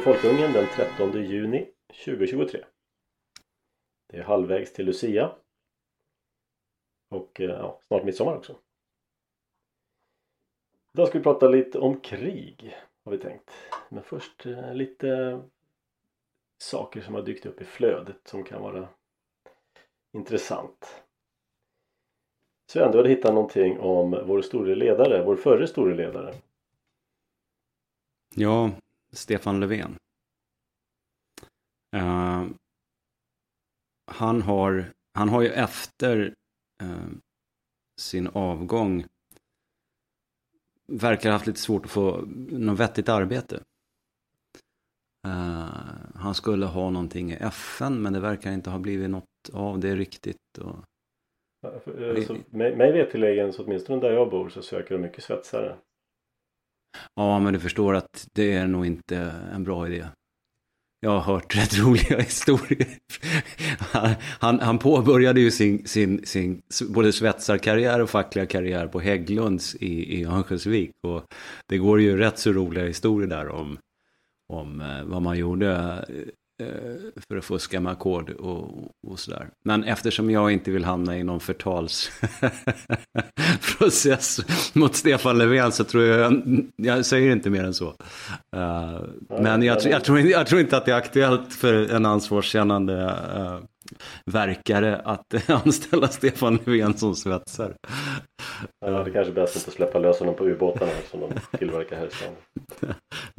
till Folkungen den 13 juni 2023. Det är halvvägs till Lucia. Och eh, ja, snart midsommar också. Idag ska vi prata lite om krig har vi tänkt. Men först eh, lite saker som har dykt upp i flödet som kan vara intressant. Sven, du hade hittat någonting om vår store ledare, vår förre store ledare. Ja, Stefan Löfven. Uh, han, har, han har ju efter uh, sin avgång verkar ha haft lite svårt att få något vettigt arbete. Uh, han skulle ha någonting i FN men det verkar inte ha blivit något av det riktigt. Och... Så, mig, mig veterligen, så åtminstone där jag bor, så söker de mycket svetsare. Ja, men du förstår att det är nog inte en bra idé. Jag har hört rätt roliga historier. Han, han påbörjade ju sin, sin, sin både svetsarkarriär och fackliga karriär på Hägglunds i, i Örnsköldsvik. Och det går ju rätt så roliga historier där om, om eh, vad man gjorde för att fuska med ackord och, och sådär. Men eftersom jag inte vill hamna i någon förtalsprocess mot Stefan Löfven så tror jag, jag säger inte mer än så. Uh, men jag, jag, tror, jag tror inte att det är aktuellt för en ansvarskännande uh, verkare att anställa Stefan Löfven som svetsare. Ja, det är kanske bäst att inte släppa lös honom på ubåtarna som de tillverkar här i stan.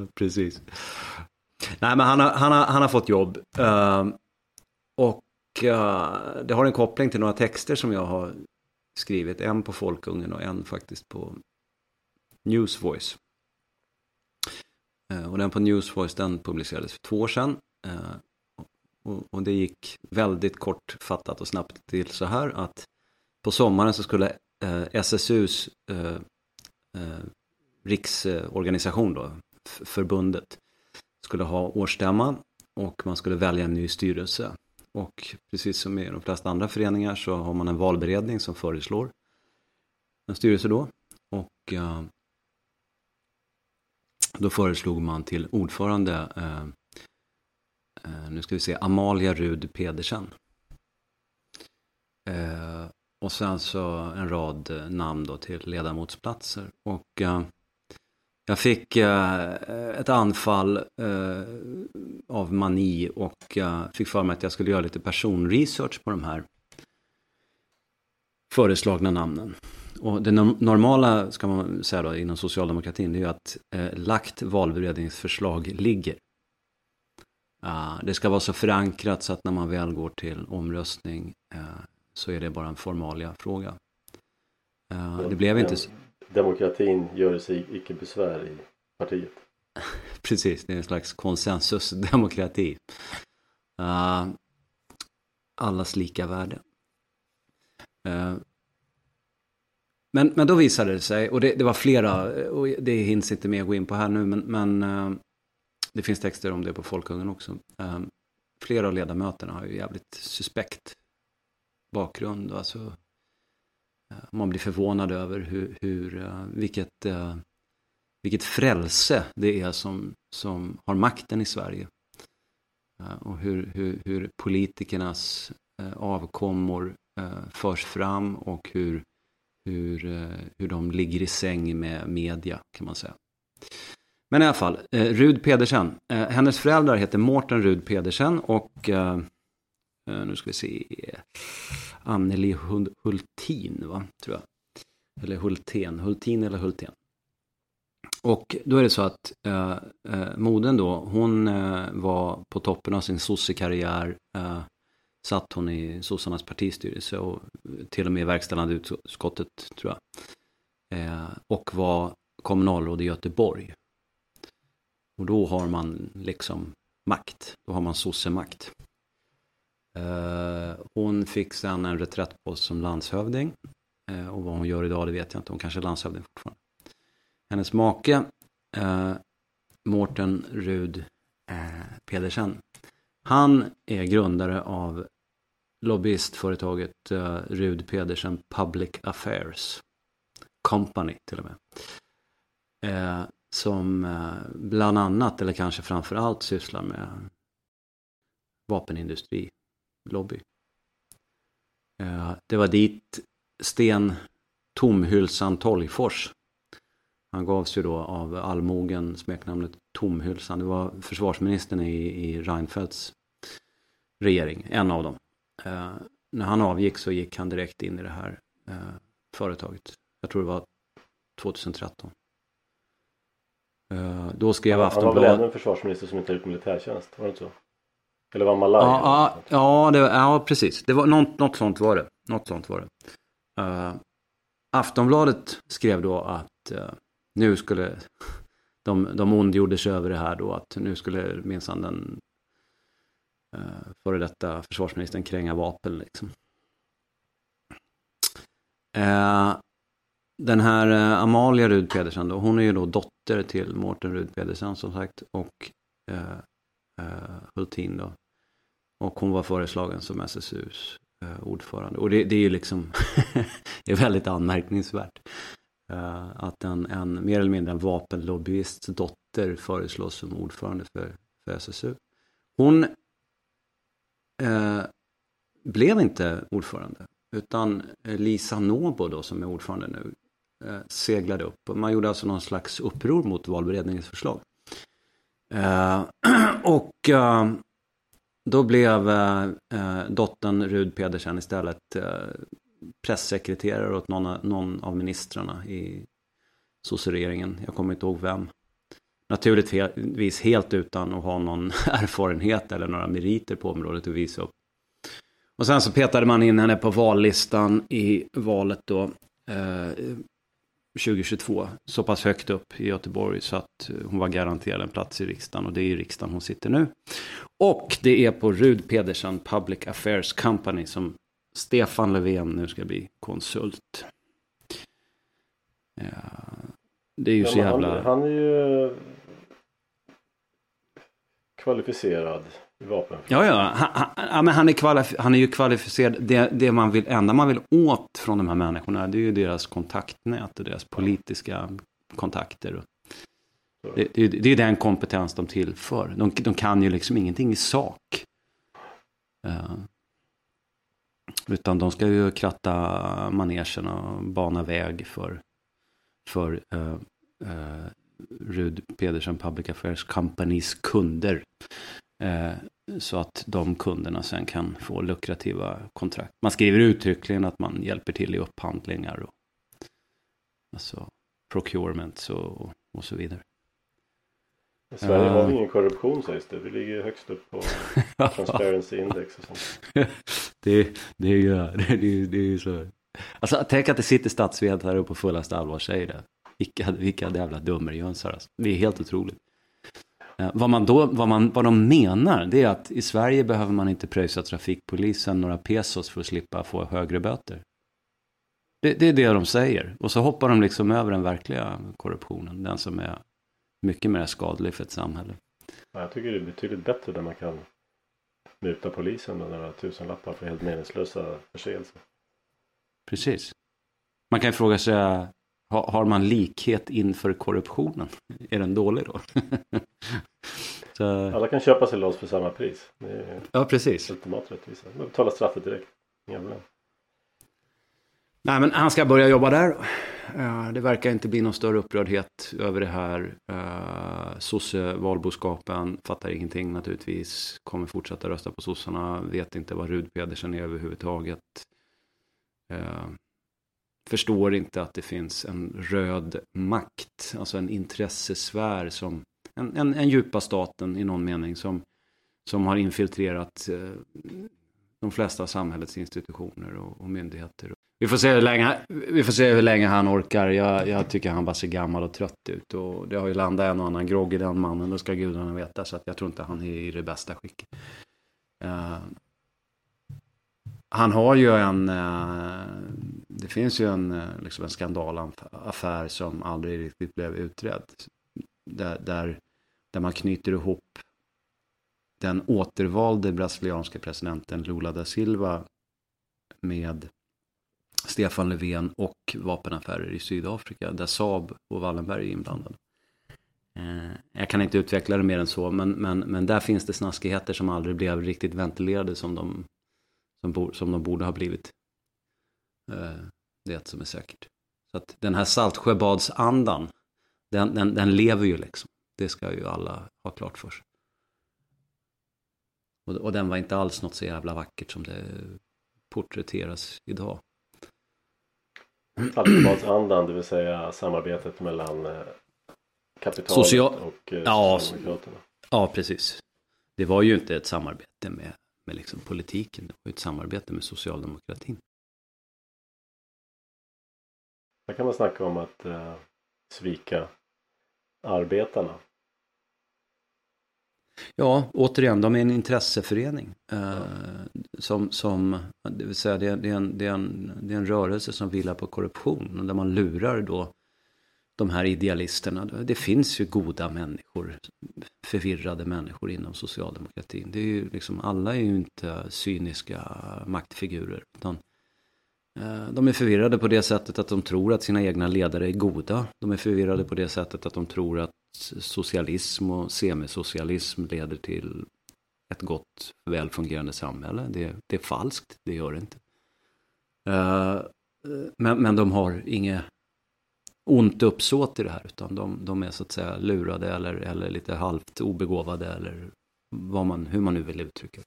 Precis. Nej, men han har, han har, han har fått jobb. Uh, och uh, det har en koppling till några texter som jag har skrivit. En på Folkungen och en faktiskt på News Voice. Uh, eh, och den på News Voice den publicerades för två år sedan. Eh, och, och, det gick väldigt kortfattat och snabbt till så här att på sommaren så skulle SSUs riksorganisation då, förbundet, skulle ha årsstämma och man skulle välja en ny styrelse. Och precis som i de flesta andra föreningar så har man en valberedning som föreslår en styrelse då. Och eh, då föreslog man till ordförande, eh, eh, nu ska vi se, Amalia Rud Pedersen. och sen så en rad namn då till ledamotsplatser. Och jag fick eh, ett anfall eh, av mani och eh, fick för mig att jag skulle göra lite personresearch på de här föreslagna namnen. Och det normala, ska man säga då, inom socialdemokratin, det är ju att eh, lagt valberedningsförslag ligger. Uh, det ska vara så förankrat så att när man väl går till omröstning uh, så är det bara en formalia fråga. Uh, det blev inte så demokratin gör sig icke besvär i partiet. Precis, det är en slags konsensusdemokrati. Uh, allas lika värde. Uh, men, men då visade det sig, och det, det, var flera, och det hinns inte med att gå in på här nu, men, men uh, det finns texter om det på Folkungen också. Eh, flera av ledamöterna har ju jävligt suspekt bakgrund, alltså man blir förvånad över hur, hur eh, vilket, eh, vilket frälse det är som, som har makten i Sverige. Eh, och hur, hur, hur politikernas avkommor förs fram och hur, hur, hur de ligger i säng med media kan man säga. Men i alla fall, Rud Pedersen. hennes föräldrar heter Mårten Rud Pedersen och Eh, nu ska vi se. Anneli Hultin, va? tror jag. Eller Hultén, Hultin eller Hultén. Och då är det så att eh, eh, moden då, hon eh, var på toppen av sin sossekarriär. Eh, satt hon i sossarnas partistyrelse och till och med i verkställande utskottet tror jag. Eh, och var kommunalråd i Göteborg. Och då har man liksom makt, då har man sossemakt. Eh, hon fick sen en reträttpost som landshövding. Eh, och vad hon gör idag det vet jag inte, hon kanske är landshövding fortfarande. Hennes make, eh, Mårten Rud eh, Pedersen, han är grundare av lobbyistföretaget eh, Rud Pedersen Public Affairs Company till och med. som eh, bland annat, eller kanske framför allt sysslar med vapenindustri, lobby. Eh, det var dit Sten Tomhylsan Tolgfors han gavs ju då av allmogen smeknamnet Tomhylsan. Det var försvarsministern i, i Reinfeldts regering, en av dem. Eh, när han avgick så gick han direkt in i det här eh, företaget. Jag tror det var 2013. Eh, då skrev Aftonbladet... Han var väl även en försvarsminister som inte har gjort militärtjänst? Var det inte så? Eller var Malaya? Ja, ja, ja, det, ja, precis. Det var, något, något sånt var det. Något sånt var det. Uh, Aftonbladet skrev då att uh, nu skulle de, de ondgjorde sig över det här då att nu skulle minsann den uh, före detta försvarsministern kränga vapen liksom. Uh, den här uh, Amalia Rud Pedersen då, hon är ju då dotter till Mårten Rud Pedersen som sagt och uh, Hultin då. Och hon var föreslagen som SSUs eh, ordförande. Och det, det är ju liksom, det är väldigt anmärkningsvärt. Eh, att en, en mer eller mindre en vapenlobbyists dotter föreslås som ordförande för, för SSU. Hon eh, blev inte ordförande utan Lisa Nobo då som är ordförande nu eh, seglade upp. Man gjorde alltså någon slags uppror mot valberedningens förslag. Eh, och då blev eh, eh, dottern Rud Pedersen istället eh, pressekreterare åt någon, någon av ministrarna i sosseregeringen. Jag kommer inte ihåg vem. Naturligtvis helt utan att ha någon erfarenhet eller några meriter på området att visa upp. Och sen så petade man in henne på vallistan i valet då. Eh, 2022. Så pass högt upp i Göteborg så att hon var garanterad en plats i riksdagen. Och det är i riksdagen hon sitter nu. Och det är på Rud Pedersen Public Affairs Company som Stefan Löfven nu ska bli konsult. Ja, det är ju ja, så jävla... Han, han, är ju kvalificerad vapen. Ja, ja. Han, han, men han, är kvalif han är ju kvalificerad. Det, det man vill, enda man vill åt från de här människorna det är ju deras kontaktnät och deras politiska kontakter. Det, det, det är den kompetens de tillför. De, de kan ju liksom ingenting i sak. Uh, utan de ska ju kratta manegen och bana väg för, för eh, eh, uh, uh, Rud Pedersen Public Affairs Companys kunder. Uh, så att de kunderna sen kan få lukrativa kontrakt. Man skriver uttryckligen att man hjälper till i upphandlingar och alltså procurement och, och så vidare. I Sverige har vi ingen korruption sägs det. Vi ligger högst upp på Transparency Index och sånt. det, det, är ju, det, är, det är ju så. Alltså tänk att det sitter statsvetare och på fullaste allvar säger det. Vilka, vilka jävla dummerjönsar alltså. Det är helt otroligt. Vad, man då, vad, man, vad de menar det är att i Sverige behöver man inte pröjsa trafikpolisen några pesos för att slippa få högre böter. Det, det, är det de säger. Och så hoppar de liksom över den verkliga korruptionen. Den som är mycket mer skadlig för ett samhälle. Jag tycker det är betydligt bättre där man kan muta polisen med några tusenlappar för helt meningslösa förseelser. Precis. Man kan fråga sig, har man likhet inför korruptionen? Är den dålig då? Så... Alla kan köpa sig loss för samma pris. ja, precis. Ultimat rättvisa. Man betalar straffet direkt. Inga problem. Nej, men han ska börja jobba där. Uh, det verkar inte bli någon större upprördhet över det här. Uh, Sosse-valboskapen fattar ingenting naturligtvis. Kommer fortsätta rösta på sossarna. Vet inte vad Rud Pedersen är överhuvudtaget. Förstår inte att det finns en röd makt. Alltså en intressesfär som en, en, en djupa staten i någon mening som, som har infiltrerat eh, de flesta av samhällets institutioner och, och myndigheter. Vi får, se hur länge, vi får se hur länge han orkar. Jag, jag tycker han bara ser gammal och trött ut. Och det har ju landat en och annan grogg i den mannen, det ska gudarna veta. Så att jag tror inte han är i det bästa skicket. Uh, han har ju en, eh, det finns ju en, eh, liksom en skandalaffär som aldrig riktigt blev utredd. Där, där, där man knyter ihop den återvalde brasilianska presidenten Lula da Silva med Stefan Löfven och vapenaffärer i Sydafrika där Saab och Wallenberg är inblandade. Eh, jag kan inte utveckla det mer än så, men, men, men där finns det snaskigheter som aldrig blev riktigt ventilerade som de, som, som de borde ha blivit. Eh, det är ett som är säkert. Så att den här Saltsjöbadsandan, den, den, den lever ju liksom. Det ska ju alla ha klart för sig. Och, och den var inte alls något så jävla vackert som det porträtteras idag. Saltsjöbadsandan, det vill säga samarbetet mellan eh, kapitalet Social... och eh, ja, Socialdemokraterna. Ja, precis. Det var ju inte ett samarbete med, med liksom politiken, det var ett samarbete med socialdemokratin. Här kan man snacka om att eh, svika arbetarna. Ja, återigen, de är en intresseförening. Eh, som, som, det vill säga det är, det, är en, det, är en, det är en rörelse som vilar på korruption. Där man lurar då de här idealisterna. Det finns ju goda människor, förvirrade människor inom socialdemokratin. Det är ju liksom, alla är ju inte cyniska maktfigurer. Utan, eh, de är förvirrade på det sättet att de tror att sina egna ledare är goda. De är förvirrade på det sättet att de tror att socialism och semisocialism leder till ett gott, välfungerande samhälle. Det, det är falskt, det gör det inte. Eh, men, men de har inget ont uppsåt i det här, utan de, de, är så att säga lurade eller, eller lite halvt obegåvade eller vad man, hur man nu vill uttrycka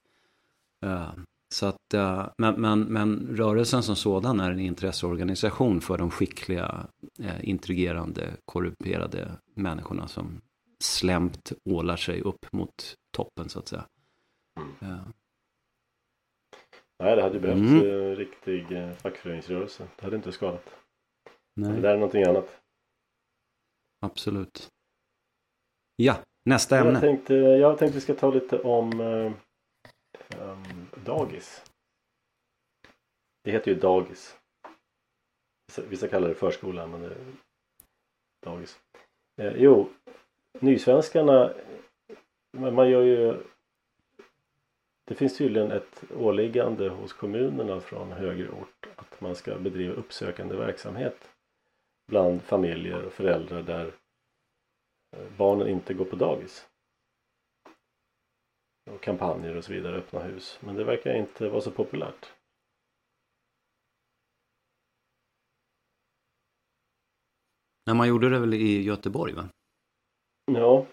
uh, så att, uh, men, men, men rörelsen som sådan är en intresseorganisation för de skickliga, uh, intrigerande, korrumperade människorna som slämt ålar sig upp mot toppen så att säga. Mm. Nej, det hade behövts mm. riktig fackföreningsrörelse. Det hade inte skadat. Nej. Det där är någonting annat. Absolut. Ja, nästa ämne. Jag tänkte, jag tänkte vi ska ta lite om um, dagis. Det heter ju dagis. Vissa kallar det förskola men det är dagis. Eh, jo, nysvenskarna man gör ju det finns tydligen ett åliggande hos kommunerna från högre ort att man ska bedriva uppsökande verksamhet bland familjer och föräldrar där eh, barnen inte går på dagis. Och kampanjer och så vidare, öppna hus. Men det verkar inte vara så populärt. Nej, man gjorde det väl i Göteborg va? Ja.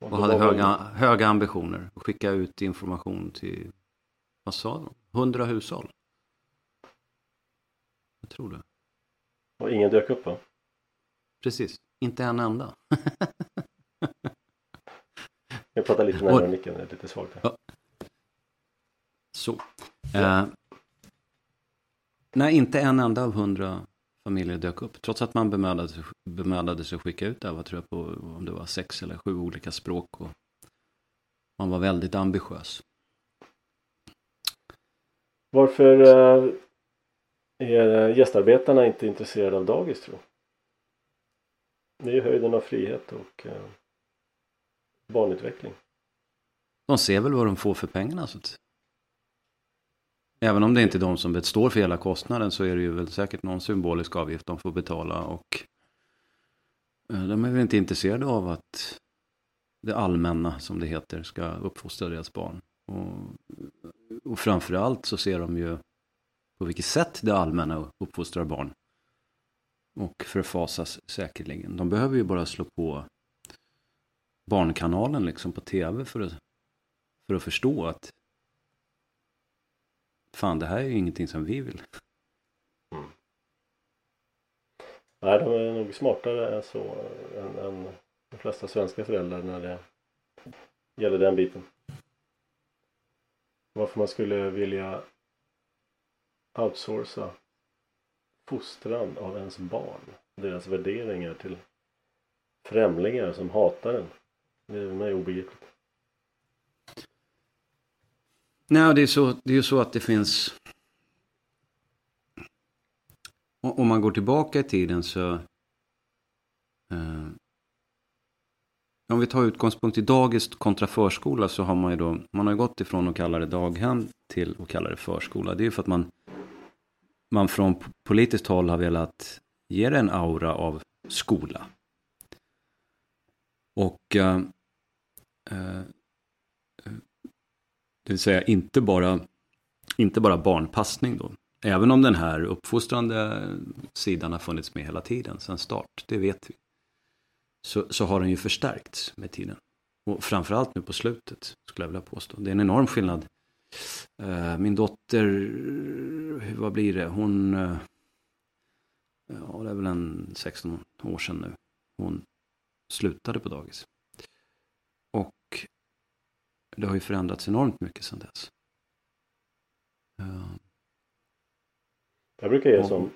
Och, och hade höga, höga ambitioner. att skicka ut information till, vad sa de? 100 hushåll? Jag tror det. Och ingen dök upp va? Precis, inte en enda. Jag pratar lite närmare micken, det är lite svagt. Ja. Så. Ja. Eh, nej, inte en enda av hundra familjer dök upp. Trots att man bemödade, sig, bemödade sig att skicka ut det här, tror jag på om det var sex eller sju olika språk. Och man var väldigt ambitiös. Varför eh, är eh, gästarbetarna inte intresserade av dagis tro? Det är ju höjden av frihet och eh, barnutveckling. De ser väl vad de får för pengarna. Så att... Även om det inte är de som står för hela kostnaden så är det ju väl säkert någon symbolisk avgift de får betala och eh, de är väl inte intresserade av att det allmänna som det heter ska uppfostra deras barn. Och, och framförallt så ser de ju på vilket sätt det allmänna uppfostrar barn. Och förfasas säkerligen. De behöver ju bara slå på Barnkanalen liksom på tv för att, för att förstå att fan det här är ju ingenting som vi vill. Mm. Nej, de är nog smartare än så än, än de flesta svenska föräldrar när det gäller den biten. Varför man skulle vilja outsourca fostran av ens barn. Deras värderingar till främlingar som hatar den. Det är mig obegripligt. Nej, det är, så, det är ju så att det finns... Om man går tillbaka i tiden så... Eh, om vi tar utgångspunkt i dagis kontra förskola så har man ju då... Man har ju gått ifrån att kalla det daghem till att kalla det förskola. Det är ju för att man man från politiskt håll har velat ge det en aura av skola. Och eh, eh, det vill säga inte bara, inte bara barnpassning då. Även om den här uppfostrande sidan har funnits med hela tiden sedan start, det vet vi. Så, så har den ju förstärkts med tiden. Och framförallt nu på slutet, skulle jag vilja påstå. Det är en enorm skillnad. Eh, min dotter, vad blir det? Hon, eh, ja det är väl en 16 år sedan nu. Hon slutade på dagis. Och det har ju förändrats enormt mycket sedan dess. Jag brukar ge som...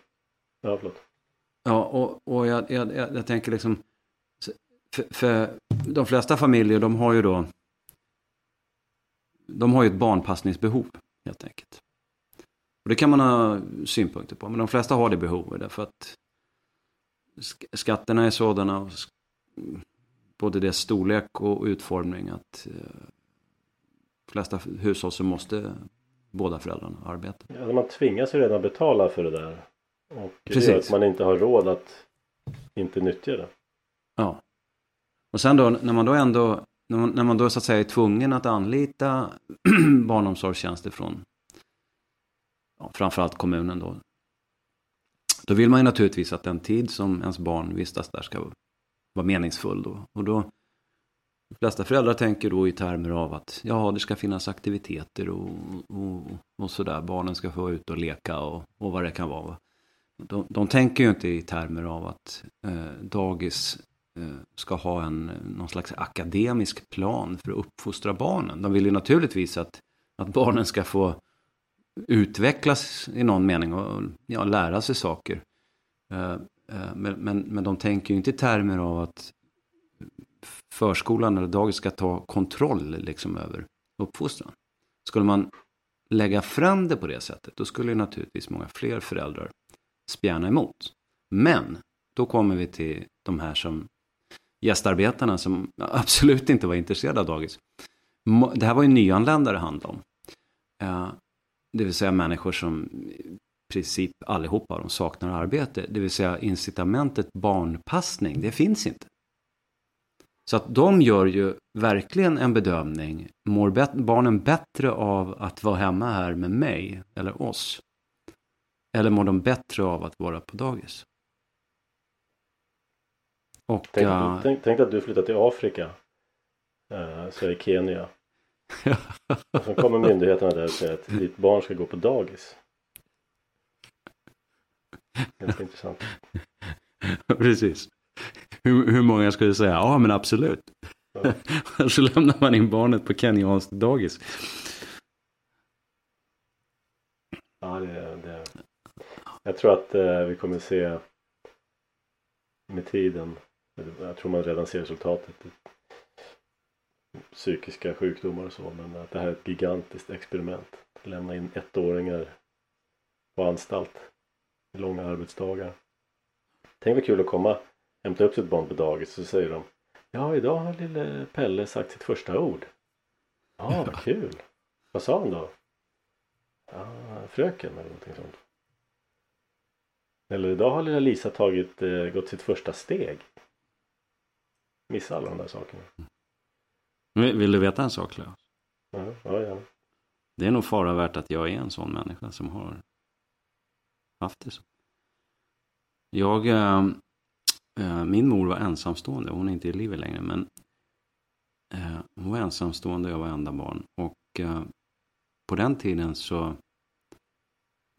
Ja, förlåt. Ja, och, och jag, jag, jag, jag tänker liksom... För, för, de flesta familjer, de har ju då... De har ju ett barnpassningsbehov, helt enkelt. Och det kan man ha synpunkter på, men de flesta har det behovet därför att skatterna är sådana, både dess storlek och utformning, att eh, de flesta hushåll så måste båda föräldrarna arbeta. Ja, man tvingas ju redan betala för det där. Och Precis. det gör att man inte har råd att inte nyttja det. Ja. Och sen då när man då ändå, när man, då så att säga är tvungen att anlita barnomsorgstjänster från ja, framförallt kommunen då. Då vill man ju naturligtvis att den tid som ens barn vistas där ska vara meningsfull då. Och då de flesta föräldrar tänker då i termer av att ja, det ska finnas aktiviteter och, och, och sådär. Barnen ska få ut och leka och, och vad det kan vara. De, de tänker ju inte i termer av att eh, dagis Eh, ska ha en, någon slags akademisk plan för att uppfostra barnen. De vill ju naturligtvis att, att barnen ska få utvecklas i någon mening och ja, lära sig saker. Eh, eh, men, men, men de tänker ju inte i termer av att förskolan eller dagis ska ta kontroll liksom över uppfostran. Skulle man lägga fram det på det sättet, då skulle naturligtvis många fler föräldrar spjärna emot. Men då kommer vi till de här som gästarbetarna som absolut inte var intresserade av dagis. Det här var ju nyanlända det handlade om. Eh, det vill säga människor som i princip allihopa de saknar arbete. Det vill säga incitamentet barnpassning, det finns inte. Så att de gör ju verkligen en bedömning. Mår bet barnen bättre av att vara hemma här med mig eller oss? Eller mår de bättre av att vara på dagis? Och, tänk, uh, tänk, tänk, att du flyttar till Afrika. Uh, så är Kenya. och så kommer myndigheterna där och säger att ditt barn ska gå på dagis. Ganska intressant. Precis hur, hur många skulle säga ja men absolut. Ja. så lämnar man in barnet på kenyanskt dagis. Ja, det, det. Jag tror att eh, vi kommer se med tiden. Jag tror man redan ser resultatet. Psykiska sjukdomar och så. Men att det här är ett gigantiskt experiment. Lämna in ettåringar på anstalt. Långa arbetsdagar. Tänk vad kul att komma hämtar upp sitt barn på dagis så säger de Ja idag har lille Pelle sagt sitt första ord. Ja vad kul. Vad sa han då? Ja, fröken eller någonting sånt. Eller idag har lilla Lisa tagit, eh, gått sitt första steg. Missa alla de där sakerna. Vill du veta en sak Claes? Ja, ja, gärna. Det är nog fara värt att jag är en sån människa som har haft det så. Jag äh, min mor var ensamstående, hon är inte i livet längre, men eh, hon var ensamstående och jag var enda barn. Och eh, på den tiden så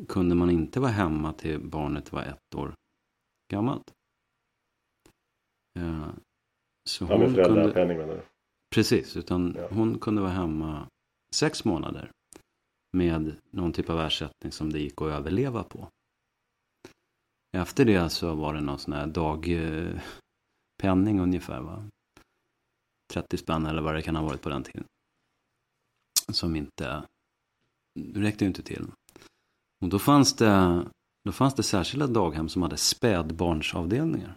kunde man inte vara hemma till barnet var ett år gammalt. Så ja, med föräldrapenning menar du? Precis, utan ja. hon kunde vara hemma sex månader med någon typ av ersättning som det gick att överleva på. Efter det så var det någon sån här dagpenning ungefär. Va? 30 spänn eller vad det kan ha varit på den tiden. Som inte, räckte ju inte till. Och då fanns det, då fanns det särskilda daghem som hade spädbarnsavdelningar.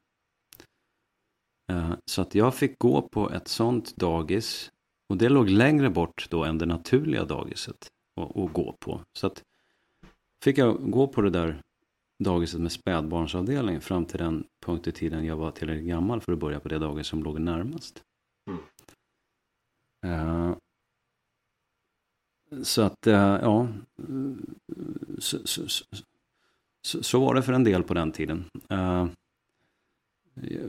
Eh, så att jag fick gå på ett sånt dagis. Och det låg längre bort då än det naturliga dagiset att gå på. Så att fick jag gå på det där dagiset med spädbarnsavdelning fram till den punkt i tiden jag var tillräckligt gammal för att börja på det dagis som låg närmast. Mm. Uh, så att, uh, ja, så, så, så, så, var det för en del på den tiden. Uh,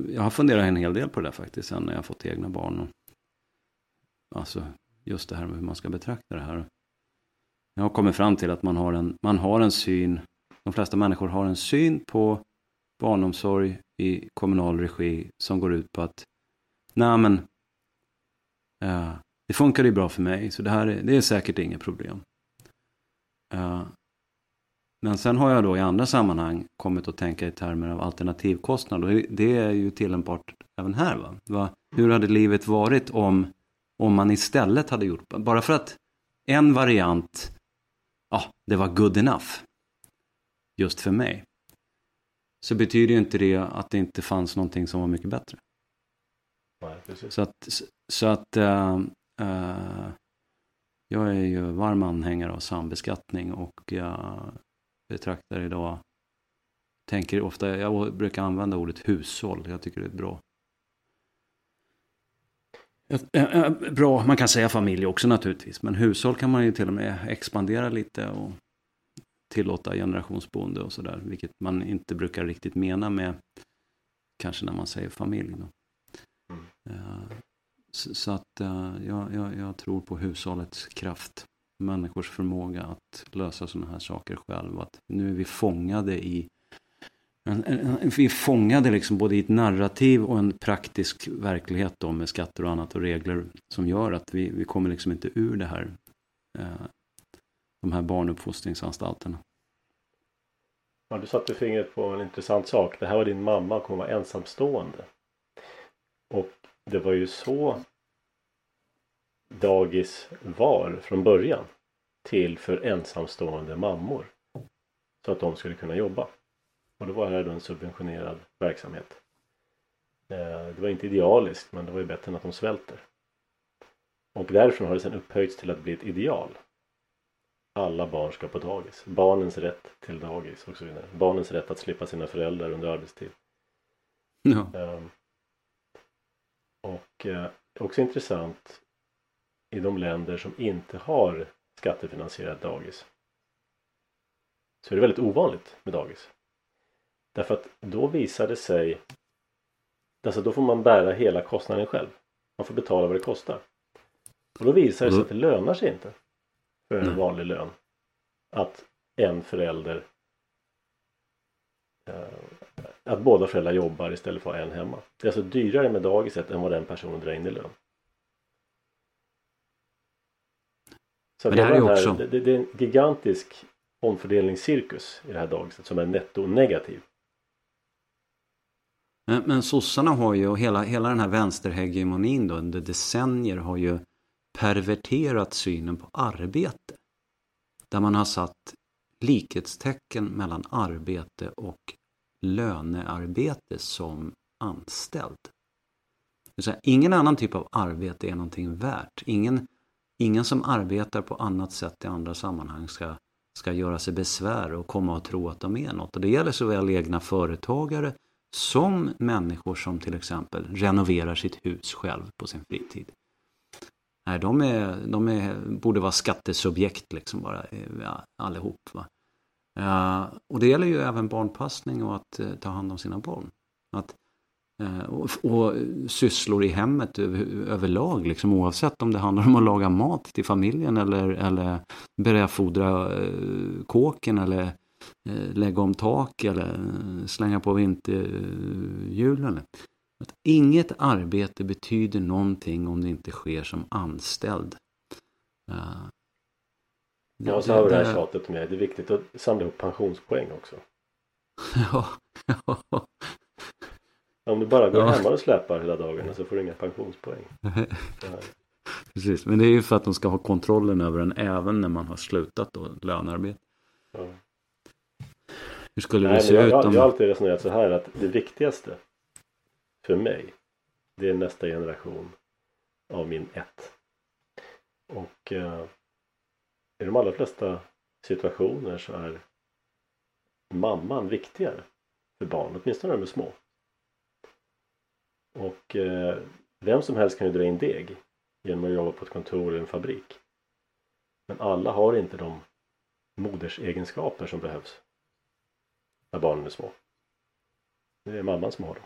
jag har funderat en hel del på det där faktiskt, sen när jag fått egna barn. Och, alltså, just det här med hur man ska betrakta det här. Jag har kommit fram till att man har en, man har en syn, de flesta människor har en syn på barnomsorg i kommunal regi som går ut på att nej men eh, det funkar ju bra för mig så det här är, det är säkert inget problem. Eh, men sen har jag då i andra sammanhang kommit att tänka i termer av alternativkostnad och det är ju tillämpbart även här. Va? va? Hur hade livet varit om, om man istället hade gjort, bara för att en variant ja, det var good enough just för mig. Så betyder ju inte det att det inte fanns någonting som var mycket bättre. Nej, så att, så att uh, uh, jag är ju varm anhängare av sambeskattning och jag betraktar idag, tänker ofta, jag brukar använda ordet hushåll, jag tycker det är bra. Bra, man kan säga familj också naturligtvis, men hushåll kan man ju till och med expandera lite och tillåta generationsboende och sådär, vilket man inte brukar riktigt mena med kanske när man säger familj. Då. Mm. Så, att jag, jag, jag, tror på hushållets kraft, människors förmåga att lösa sådana här saker själv. Att nu är vi fångade i vi är fångade liksom både i ett narrativ och en praktisk verklighet då med skatter och annat och regler som gör att vi, vi kommer liksom inte ur det här eh, de här barnuppfostringsanstalterna. Ja, du satte fingret på en intressant sak. Det här var din mamma hon var ensamstående. Och det var ju så dagis var från början. Till för ensamstående mammor. Så att de skulle kunna jobba. Och då var det då en subventionerad verksamhet. Eh, det var inte idealiskt men det var ju bättre än att de svälter. Och därifrån har det sedan upphöjts till att bli ett ideal. Alla barn ska på dagis. Barnens rätt till dagis och så vidare. Barnens rätt att slippa sina föräldrar under arbetstid. Ja. Um, och uh, också intressant i de länder som inte har skattefinansierat dagis. Så är det väldigt ovanligt med dagis. Därför att då visar det sig Alltså då får man bära hela kostnaden själv. Man får betala vad det kostar. Och då visar det sig mm. att det lönar sig inte för en vanlig lön att en förälder eh, att båda föräldrar jobbar istället för att ha en hemma. Det är alltså dyrare med dagiset än vad den personen drar in i lön. Så Men det här är också... Här, det, det, är en gigantisk omfördelningscirkus i det här dagiset som är netto negativ. Men, men sossarna har ju, och hela, hela den här vänsterhegemonin då under decennier har ju perverterat synen på arbete. Där man har satt likhetstecken mellan arbete och lönearbete som anställd. Säga, ingen annan typ av arbete är någonting värt. Ingen, ingen som arbetar på annat sätt i andra sammanhang ska, ska göra sig besvär och komma och tro att de är något. Och det gäller såväl egna företagare som människor som till exempel renoverar sitt hus själv på sin fritid. Nej, de, är, de är, borde vara skattesubjekt liksom bara eh, ja, allihop. Va? Uh, och det gäller ju även barnpassning och att uh, ta hand om sina barn. Att, uh, och, och sysslor i hemmet över, överlag, liksom, oavsett om det handlar om att laga mat till familjen eller, eller börja fodra kåken eller Eh, lägga om tak eller slänga på vinterhjulen. Att inget arbete betyder någonting om det inte sker som anställd. Ja, så har vi det här tjatet med. Det är viktigt att samla ihop pensionspoäng också. ja, ja. Om du bara går ja. hemma och släpar hela dagarna så får du inga pensionspoäng. Precis, men det är ju för att de ska ha kontrollen över en även när man har slutat då lönearbete. Ja. Hur skulle Nej, det se jag, ut om... Jag har alltid resonerat så här att det viktigaste för mig det är nästa generation av min ett. Och eh, i de allra flesta situationer så är mamman viktigare för barn, åtminstone när de är små. Och eh, vem som helst kan ju dra in deg genom att jobba på ett kontor eller en fabrik. Men alla har inte de modersegenskaper som behövs när barnen är små. Det är mamman som har dem.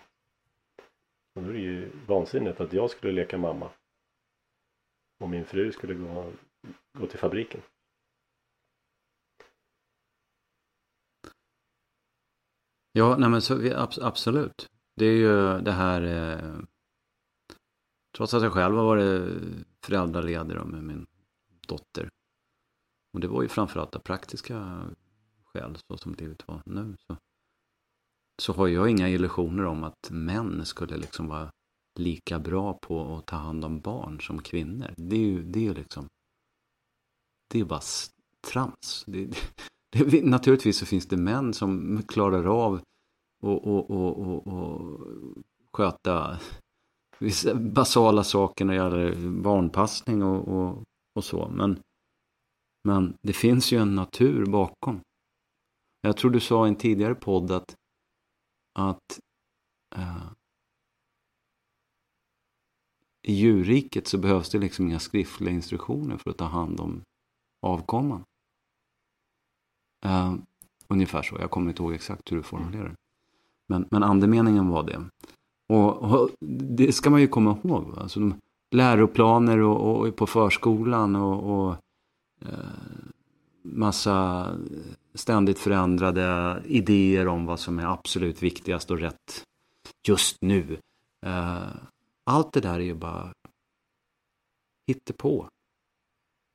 Och då är det ju vansinnigt att jag skulle leka mamma och min fru skulle gå, gå till fabriken. Ja, nej men så, absolut. Det är ju det här eh, Trots att jag själv har varit föräldraledig med min dotter. Och det var ju framförallt av praktiska skäl så som livet var nu. Så, så har jag inga illusioner om att män skulle liksom vara lika bra på att ta hand om barn som kvinnor. Det är ju, det är ju liksom Det är bara trams. Det, det, det, naturligtvis så finns det män som klarar av och, och, och, och, sköta vissa basala saker när det gäller barnpassning och, och, och så. Men, men det finns ju en natur bakom. Jag tror du sa i en tidigare podd att, att uh, i djurriket så behövs det liksom inga skriftliga instruktioner för att ta hand om avkomman. Uh, ungefär så, jag kommer inte ihåg exakt hur du formulerade men, men andemeningen var det. Och, och, det ska man ju komma ihåg. Alltså, de, läroplaner och, och, på förskolan och, och eh, massa ständigt förändrade idéer om vad som är absolut viktigast och rätt just nu. Eh, allt det där är ju bara hittepå.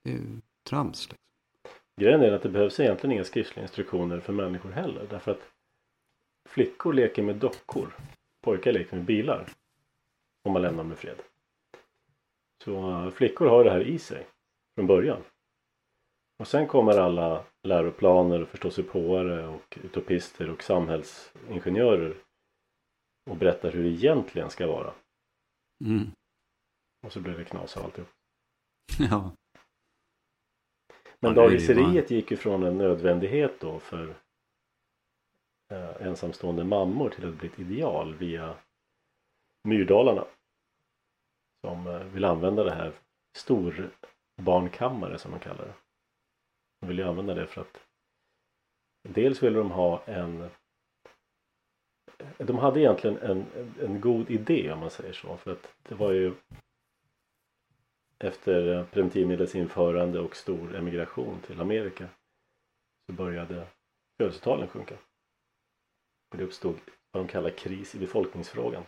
Det är ju trams. Liksom. Grejen är att det behövs egentligen inga skriftliga instruktioner för människor heller. Därför att flickor leker med dockor pojkar leker med bilar. Om man lämnar dem i fred. Så uh, flickor har det här i sig från början. Och sen kommer alla läroplaner och förståsigpåare och utopister och samhällsingenjörer och berättar hur det egentligen ska vara. Mm. Och så blir det knas av alltihop. Ja. Men dagiseriet gick ju från en nödvändighet då för eh, ensamstående mammor till att bli ett ideal via Myrdalarna som eh, vill använda det här storbarnkammare som de kallar det. De vill ju använda det för att dels vill de ha en de hade egentligen en, en god idé om man säger så för att det var ju efter preventivmedlets införande och stor emigration till Amerika så började födelsetalen sjunka det uppstod vad de kallar kris i befolkningsfrågan.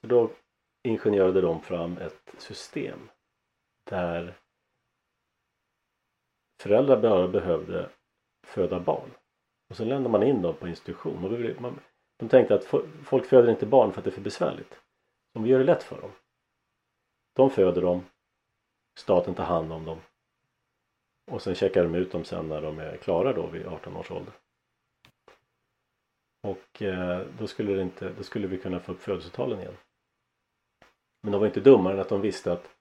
Så då ingenjörade de fram ett system där föräldrar bara behövde föda barn. Och sen lämnade man in dem på institution. de tänkte att folk föder inte barn för att det är för besvärligt. Om vi gör det lätt för dem. De föder dem. Staten tar hand om dem. Och sen checkar de ut dem sen när de är klara då vid 18 års ålder. Och eh, då, skulle det inte, då skulle vi kunna få upp födelsetalen igen. Men de var inte dummare än att de visste att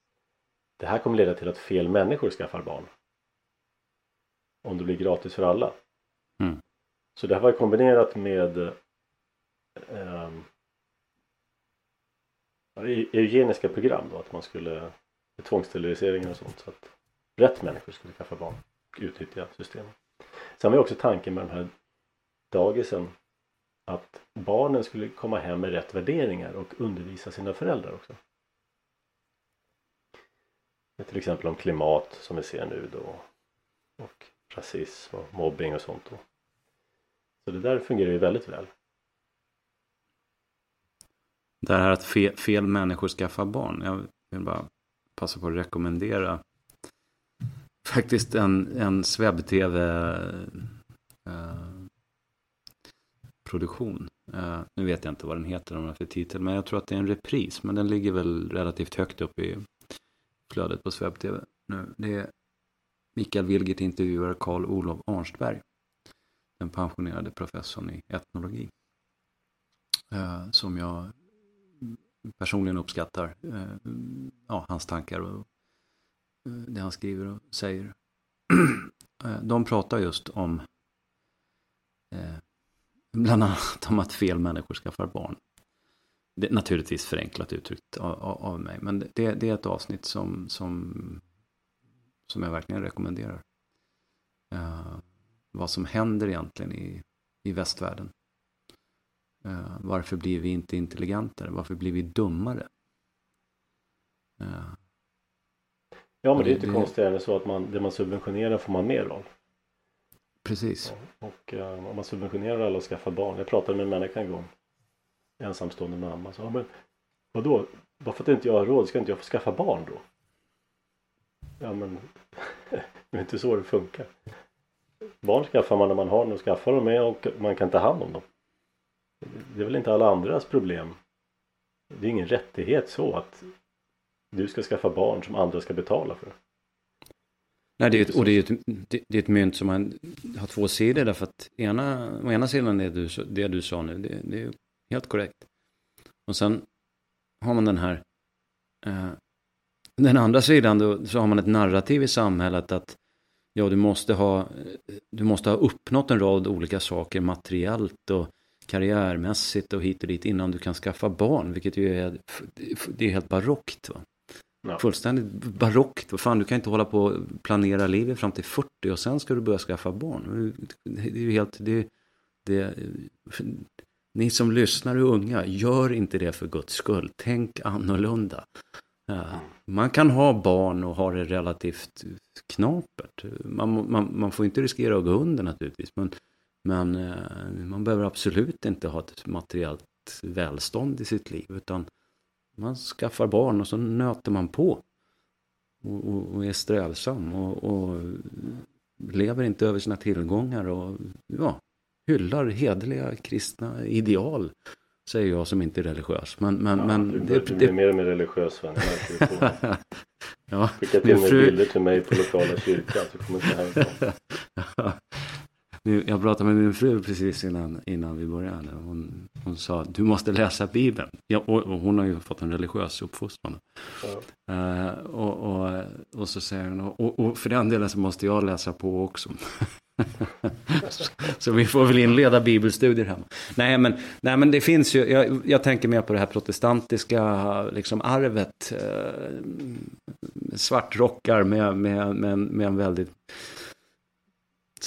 det här kommer leda till att fel människor skaffar barn. Om det blir gratis för alla. Mm. Så det här var kombinerat med eh, eugeniska program då, att man skulle tvångssteriliseringar och sånt så att rätt människor skulle skaffa barn och utnyttja systemet. Sen var också tanken med de här dagisen att barnen skulle komma hem med rätt värderingar och undervisa sina föräldrar också. Till exempel om klimat som vi ser nu då och rasism och mobbing och sånt då. Så det där fungerar ju väldigt väl. Det här att fel, fel människor skaffar barn. Jag vill bara passa på att rekommendera faktiskt en, en webb-tv eh, produktion. Uh, nu vet jag inte vad den heter, om den för titel, men jag tror att det är en repris. Men den ligger väl relativt högt upp i flödet på SvebTV nu. Det är Mikael Wilgert intervjuar Karl Olof Arnstberg, den pensionerade professorn i etnologi. Uh, som jag personligen uppskattar uh, ja, hans tankar och det han skriver och säger. De pratar just om bland annat om att fel människor skaffar barn. Det naturligtvis förenklat uttryckt av, av mig, men det, det, är ett avsnitt som, som, som jag verkligen rekommenderar. Uh, vad som händer egentligen i, i västvärlden. Uh, varför blir vi inte intelligentare? Varför blir vi dummare? Uh, ja, men det är inte det... konstigare än så att man, det man subventionerar får man mer av. Precis. Och eh, om man subventionerar alla att skaffa barn. Jag pratade med en människa en gång. Ensamstående mamma. Så, men vadå? Bara för att inte jag har råd ska inte jag få skaffa barn då? Ja men det är inte så det funkar. Barn skaffar man när man har dem och skaffar dem med och man kan ta hand om dem. Det är väl inte alla andras problem. Det är ingen rättighet så att du ska skaffa barn som andra ska betala för. Nej, det är ett, och det är, ett, det är ett mynt som man har två sidor därför att ena, å ena sidan är det, det du sa nu, det, det är helt korrekt. Och sen har man den här, eh, den andra sidan då, så har man ett narrativ i samhället att ja, du måste ha, du måste ha uppnått en rad olika saker materiellt och karriärmässigt och hit och dit innan du kan skaffa barn, vilket ju är, det är helt barockt. Va? Ja. Fullständigt barockt. Vad fan, du kan inte hålla på och planera livet fram till 40 och sen ska du börja skaffa barn. Det är ju helt... Det, det, ni som lyssnar och unga, gör inte det för guds skull. Tänk annorlunda. Man kan ha barn och ha det relativt knapert. Man, man, man får inte riskera att gå under naturligtvis. Men, men eh, man behöver absolut inte ha ett materiellt välstånd i sitt liv. Utan man skaffar barn och så nöter man på. Och, och, och är strävsam och, och, lever inte över sina tillgångar och ja, hyllar hederliga kristna ideal. Säger jag som inte är religiös. Men, men, ja, men du, det, du blir mer och mer religiös märker ja, Skicka till mig fru... bilder till mig på lokala kyrkan så kommer inte härifrån. Jag pratade med min fru precis innan, innan vi började. Hon, hon sa du måste läsa Bibeln. Ja, och, och hon har ju fått en religiös uppfostran. Ja. Uh, och, och, och, så säger hon, och, och för den delen så måste jag läsa på också. så vi får väl inleda bibelstudier hemma. Nej men, nej, men det finns ju, jag, jag tänker mer på det här protestantiska liksom, arvet. Eh, svartrockar med, med, med, med en väldigt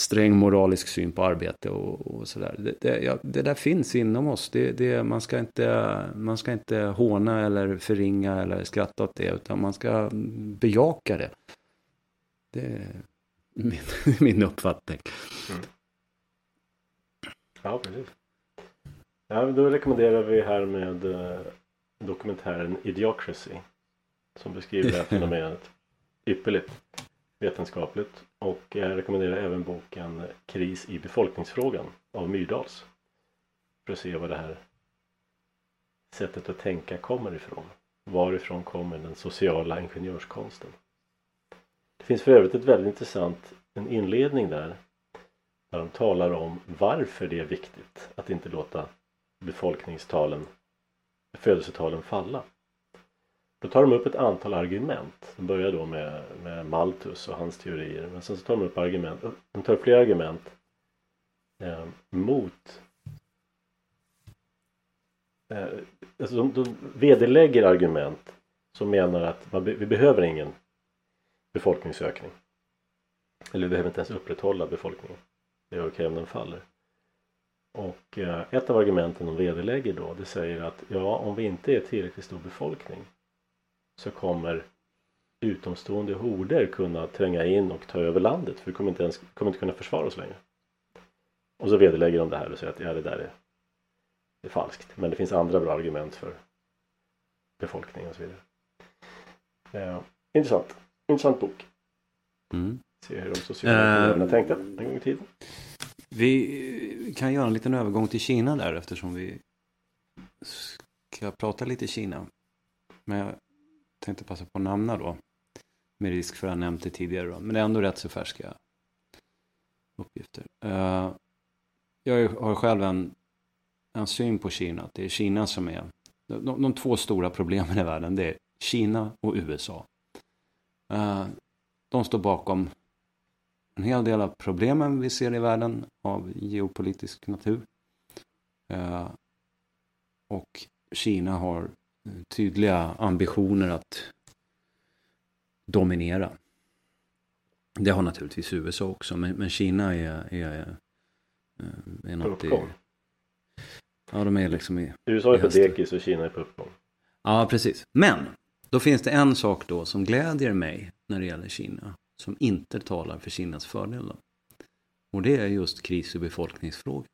sträng moralisk syn på arbete och, och sådär. Det, det, ja, det, där finns inom oss. Det, det, man, ska inte, man ska inte håna eller förringa eller skratta åt det, utan man ska bejaka det. Det är min, min uppfattning. Mm. Ja, precis. Ja, då rekommenderar vi här med uh, dokumentären Idiocracy. Som beskriver det här fenomenet ypperligt vetenskapligt och jag rekommenderar även boken Kris i befolkningsfrågan av Myrdals för att se vad det här sättet att tänka kommer ifrån. Varifrån kommer den sociala ingenjörskonsten? Det finns för övrigt ett väldigt intressant en inledning där där de talar om varför det är viktigt att inte låta befolkningstalen födelsetalen falla. Då tar de upp ett antal argument. De börjar då med, med Malthus och hans teorier. Men sen så tar de upp argument. De tar upp flera argument eh, mot eh, alltså de, de vederlägger argument som menar att man, vi behöver ingen befolkningsökning. Eller vi behöver inte ens upprätthålla befolkningen. Det är okej om den faller. Och eh, ett av argumenten de vederlägger då det säger att ja om vi inte är tillräckligt stor befolkning så kommer utomstående horder kunna tränga in och ta över landet för vi kommer inte, ens, kommer inte kunna försvara oss längre. Och så vederlägger de det här och säger att ja, det där är, är falskt. Men det finns andra bra argument för befolkning och så vidare. Eh, intressant. Intressant bok. Mm. Se hur de sociala uh, tänkte en gång i tiden. Vi kan göra en liten övergång till Kina där eftersom vi ska prata lite Kina. Men tänkte passa på att nämna då. Med risk för att jag nämnt det tidigare då. Men det är ändå rätt så färska uppgifter. Eh, jag har själv en, en syn på Kina. Att det är Kina som är de, de två stora problemen i världen. Det är Kina och USA. Eh, de står bakom en hel del av problemen vi ser i världen av geopolitisk natur. Eh, och Kina har tydliga ambitioner att dominera. Det har naturligtvis USA också, men, men Kina är, är, är något i... Ja, de är liksom i... USA är på dekis och Kina är på uppgång. Ja, precis. Men, då finns det en sak då som glädjer mig när det gäller Kina. Som inte talar för Kinas fördel. Och det är just kris och befolkningsfrågan.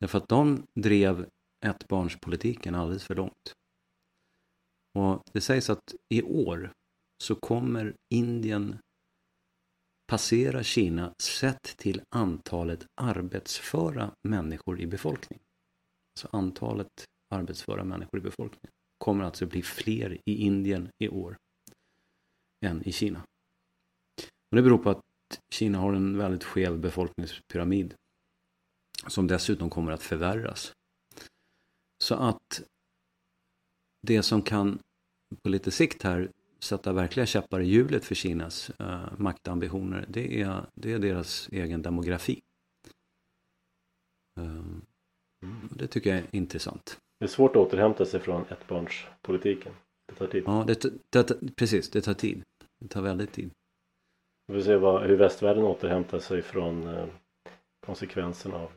Därför att de drev ettbarnspolitiken alldeles för långt. Och det sägs att i år så kommer Indien passera Kina sett till antalet arbetsföra människor i befolkningen. Så alltså antalet arbetsföra människor i befolkningen kommer alltså bli fler i Indien i år än i Kina. Och det beror på att Kina har en väldigt skev befolkningspyramid som dessutom kommer att förvärras. Så att det som kan på lite sikt här sätta verkliga käppar i hjulet för Kinas uh, maktambitioner, det är, det är deras egen demografi. Uh, det tycker jag är intressant. Det är svårt att återhämta sig från ettbarnspolitiken. Det tar tid. Ja, det, det, precis. Det tar tid. Det tar väldigt tid. Vi får se vad, hur västvärlden återhämtar sig från eh, konsekvenserna av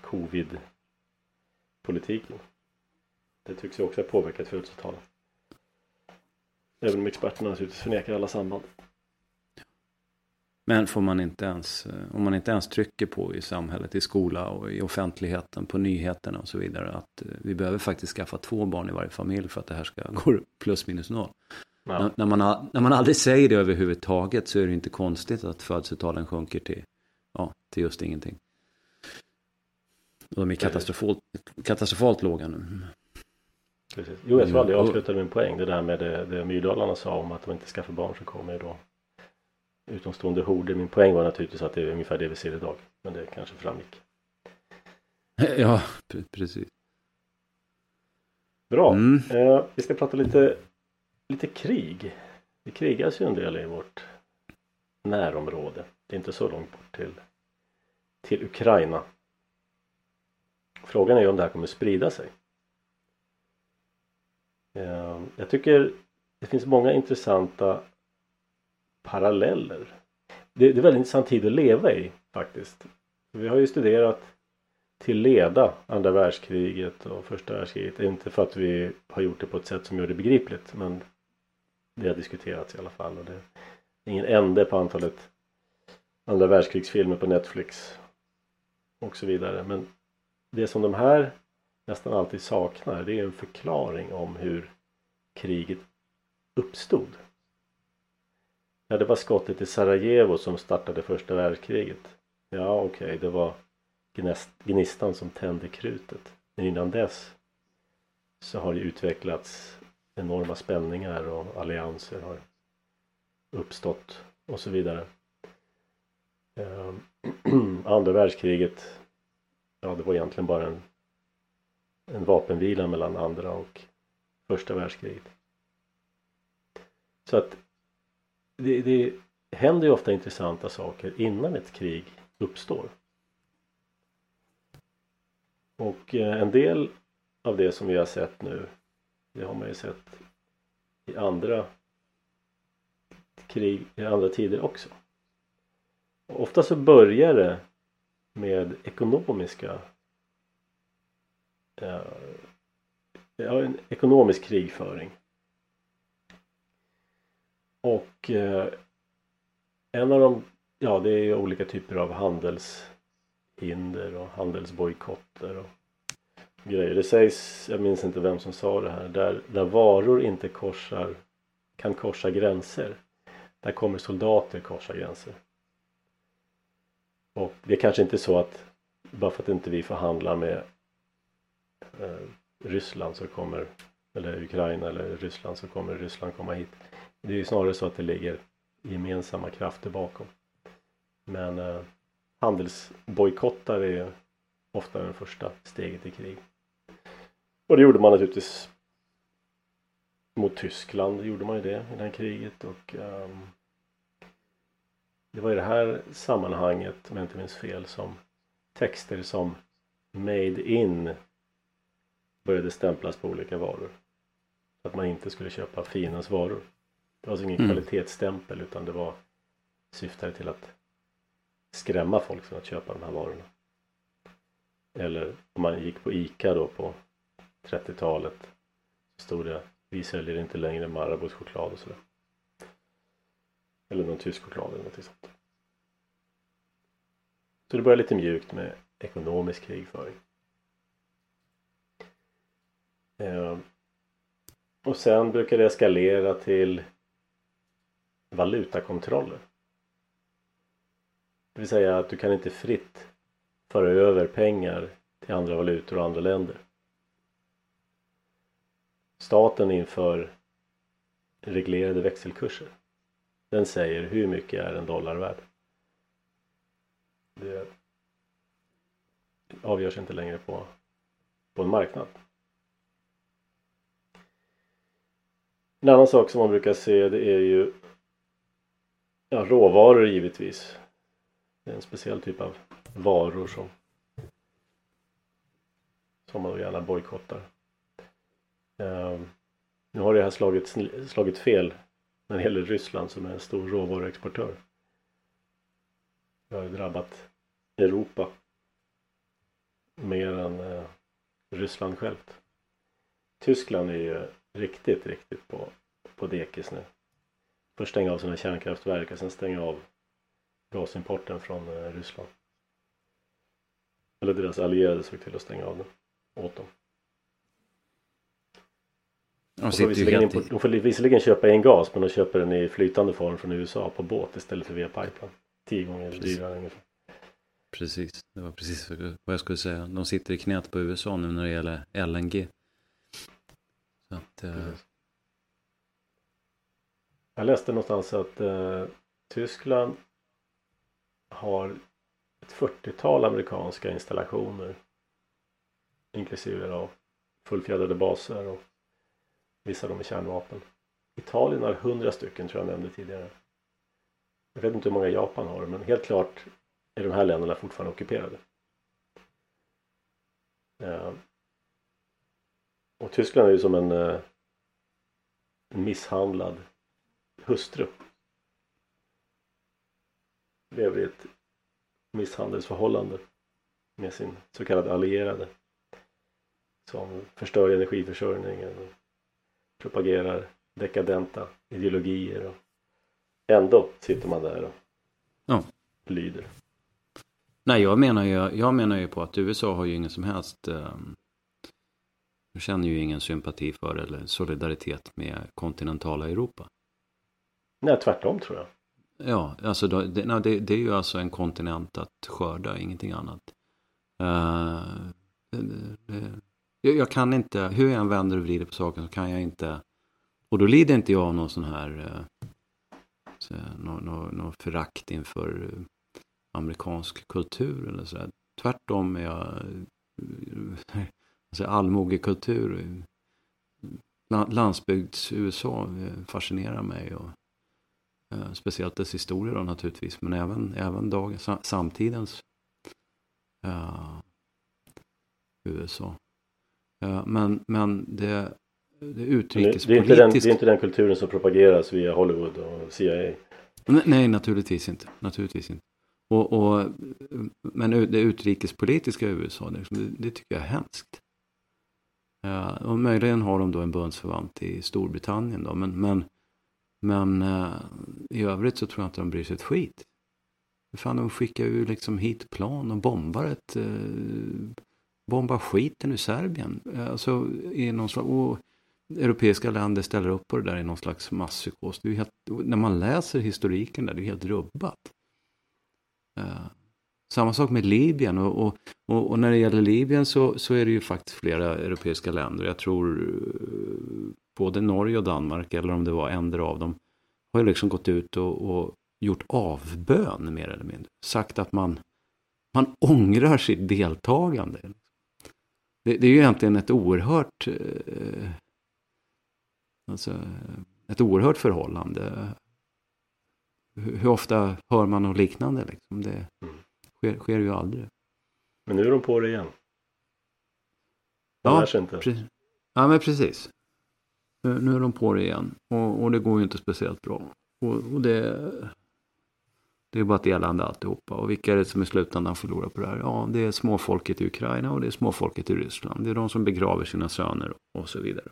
covid-politiken. Det tycks ju också ha påverkat födelsetalen. Även om experterna naturligtvis förnekar alla samband. Men får man inte ens, eh, om man inte ens trycker på i samhället, i skola och i offentligheten, på nyheterna och så vidare, att eh, vi behöver faktiskt skaffa två barn i varje familj för att det här ska gå plus minus noll. Ja. När, när, man, när man aldrig säger det överhuvudtaget så är det inte konstigt att födelsetalen sjunker till, ja, till just ingenting. De är katastrofalt, katastrofalt låga nu. Precis. Jo, jag tror aldrig jag avslutade min poäng. Det där med det, det Myrdalarna sa om att de inte skaffar barn så kommer då utomstående horder. Min poäng var naturligtvis att det är ungefär det vi ser idag. Men det kanske framgick. Ja, precis. Bra. Mm. Eh, vi ska prata lite, lite krig. Det krigas ju en del i vårt närområde. Det är inte så långt bort till, till Ukraina. Frågan är om det här kommer sprida sig. Ehm, jag tycker det finns många intressanta paralleller. Det, är en väldigt intressant tid att leva i faktiskt. Vi har ju studerat till leda andra världskriget och första världskriget. Inte för att vi har gjort det på ett sätt som gör det begripligt men det har diskuterats i alla fall. Och det är ingen ände på antalet andra världskrigsfilmer på Netflix och så vidare. Men det som de här nästan alltid saknar det är en förklaring om hur kriget uppstod. Ja, det var skottet i Sarajevo som startade första världskriget. Ja, okej, okay, det var gnistan som tände krutet. Men innan dess så har det utvecklats enorma spänningar och allianser har uppstått och så vidare. Ehm, andra världskriget, ja det var egentligen bara en, en vapenvila mellan andra och första världskriget. Så att det, det händer ju ofta intressanta saker innan ett krig uppstår. Och eh, en del av det som vi har sett nu det har man ju sett i andra krig, i andra tider också. Och ofta så börjar det med ekonomiska Eh, ja, en ekonomisk krigföring. Och eh, en av de, ja det är ju olika typer av handelshinder och handelsbojkotter och grejer. Det sägs, jag minns inte vem som sa det här, där, där varor inte korsar, kan korsa gränser. Där kommer soldater korsa gränser. Och det är kanske inte så att bara för att inte vi förhandlar med Eh, Ryssland så kommer eller Ukraina eller Ryssland så kommer Ryssland komma hit. Det är ju snarare så att det ligger gemensamma krafter bakom. Men eh, handelsbojkottar är ofta det första steget i krig. Och det gjorde man naturligtvis mot Tyskland gjorde man ju det i det här kriget och um, det var i det här sammanhanget, om jag inte minns fel, som texter som Made in började stämplas på olika varor. Att man inte skulle köpa Finas varor. Det var alltså ingen Mm. kvalitetsstämpel utan det var syftade till att skrämma folk från att köpa de här varorna. Eller om man gick på ICA då på 30-talet så stod det vi säljer inte längre Marabous choklad och sådär. Eller någon tysk choklad eller något sånt. Så det började lite mjukt med ekonomisk krigföring. Ehm, och sen brukar det eskalera till valutakontroller. Det vill säga att du kan inte fritt föra över pengar till andra valutor och andra länder. Staten inför reglerade växelkurser. Den säger hur mycket är en dollar värd. Det avgörs inte längre på, på en marknad. En annan sak som man brukar se det är ju ja, råvaror givetvis. Det är en speciell typ av varor som som man då gärna bojkottar. Um, nu har det här slagit, slagit fel när det gäller Ryssland som är en stor råvaruexportör. Det har ju drabbat Europa mer än eh, Ryssland självt. Tyskland är ju riktigt, riktigt på, på dekis nu. Först stänga av sina kärnkraftverk och sen stänga av gasimporten från eh, Ryssland. Eller deras allierade såg till att stänga av den åt dem. De De får, visserligen, i... de får visserligen köpa in gas men de köper den i flytande form från USA på båt istället för via pipeline. Tio gånger Precis. dyrare ungefär. Precis, det var precis vad jag skulle säga. De sitter i knät på USA nu när det gäller LNG. Att, eh, Precis. Jag läste någonstans att eh, Tyskland har ett 40-tal amerikanska installationer inklusive då fullfjädrade baser och vissa av dem med kärnvapen. Italien har 100 stycken tror jag nämnde tidigare. Jag vet inte hur många Japan har men helt klart är de här länderna fortfarande ockuperade. Eh, och Tyskland är ju som en, eh, en misshandlad hustru. Lever i ett misshandelsförhållande med sin så kallade allierade. Som förstör energiförsörjningen och propagerar dekadenta ideologier. Och ändå sitter man där och Ja. lyder. nej, jag menar, ju, jag menar ju på att USA har ju ingen som helst... Eh, de känner ju ingen sympati för eller solidaritet med kontinentala Europa. Nej, tvärtom tror jag. Ja, alltså det, nej, det, det är ju alltså en kontinent att skörda, ingenting annat. Eh, det, det, jag, jag kan inte, hur jag än vänder och vrider på saken så kan jag inte, och då lider inte jag av någon sån här, eh, så, någon, någon, någon förakt inför eh, amerikansk kultur eller så. där. Tvärtom är jag, eh, alltså allmogekultur, la- landsbygds-USA eh, fascinerar mig. Och, Eh, Speciellt dess historia då naturligtvis, men även, även dagens, sa- samtidens eh, USA. Eh, men, men det, det Men Det, är inte den, det är inte den kulturen som propageras via Hollywood och CIA. Nej, nej, naturligtvis inte. Naturligtvis inte. Och, och, men det utrikespolitiska i USA, det, det tycker jag är hemskt. Eh, och möjligen har de då en bundsförvant i Storbritannien då, men, men, men eh, i övrigt så tror jag inte de bryr sig ett skit. Fan, de skickar ju liksom hit plan och bombar ett, eh, bombar skiten ur Serbien. Eh, alltså i någon slags, och europeiska länder ställer upp på det där i någon slags masspsykos. Det är helt, när man läser historiken där, det är helt rubbat. Eh, samma sak med Libyen och, och, och, och när det gäller Libyen så, så är det ju faktiskt flera europeiska länder. Jag tror eh, både Norge och Danmark, eller om det var ändra av dem, har ju liksom gått ut och, och gjort avbön mer eller mindre. Sagt att man, man ångrar sitt deltagande. Det, det är ju egentligen ett oerhört eh, alltså, ett oerhört förhållande. Hur, hur ofta hör man något liknande? Liksom? Det Mm sker, sker ju aldrig. Men nu är de på det igen. Man Ja, lär sig inte. Pre- ja, men precis. Nu, nu är de på det igen. Och, och det går ju inte speciellt bra. Och, och det, det är bara ett elände alltihopa. Och vilka är det som i slutändan förlorar på det här? Ja, det är småfolket i Ukraina och det är småfolket i Ryssland. Det är de som begraver sina söner och så vidare.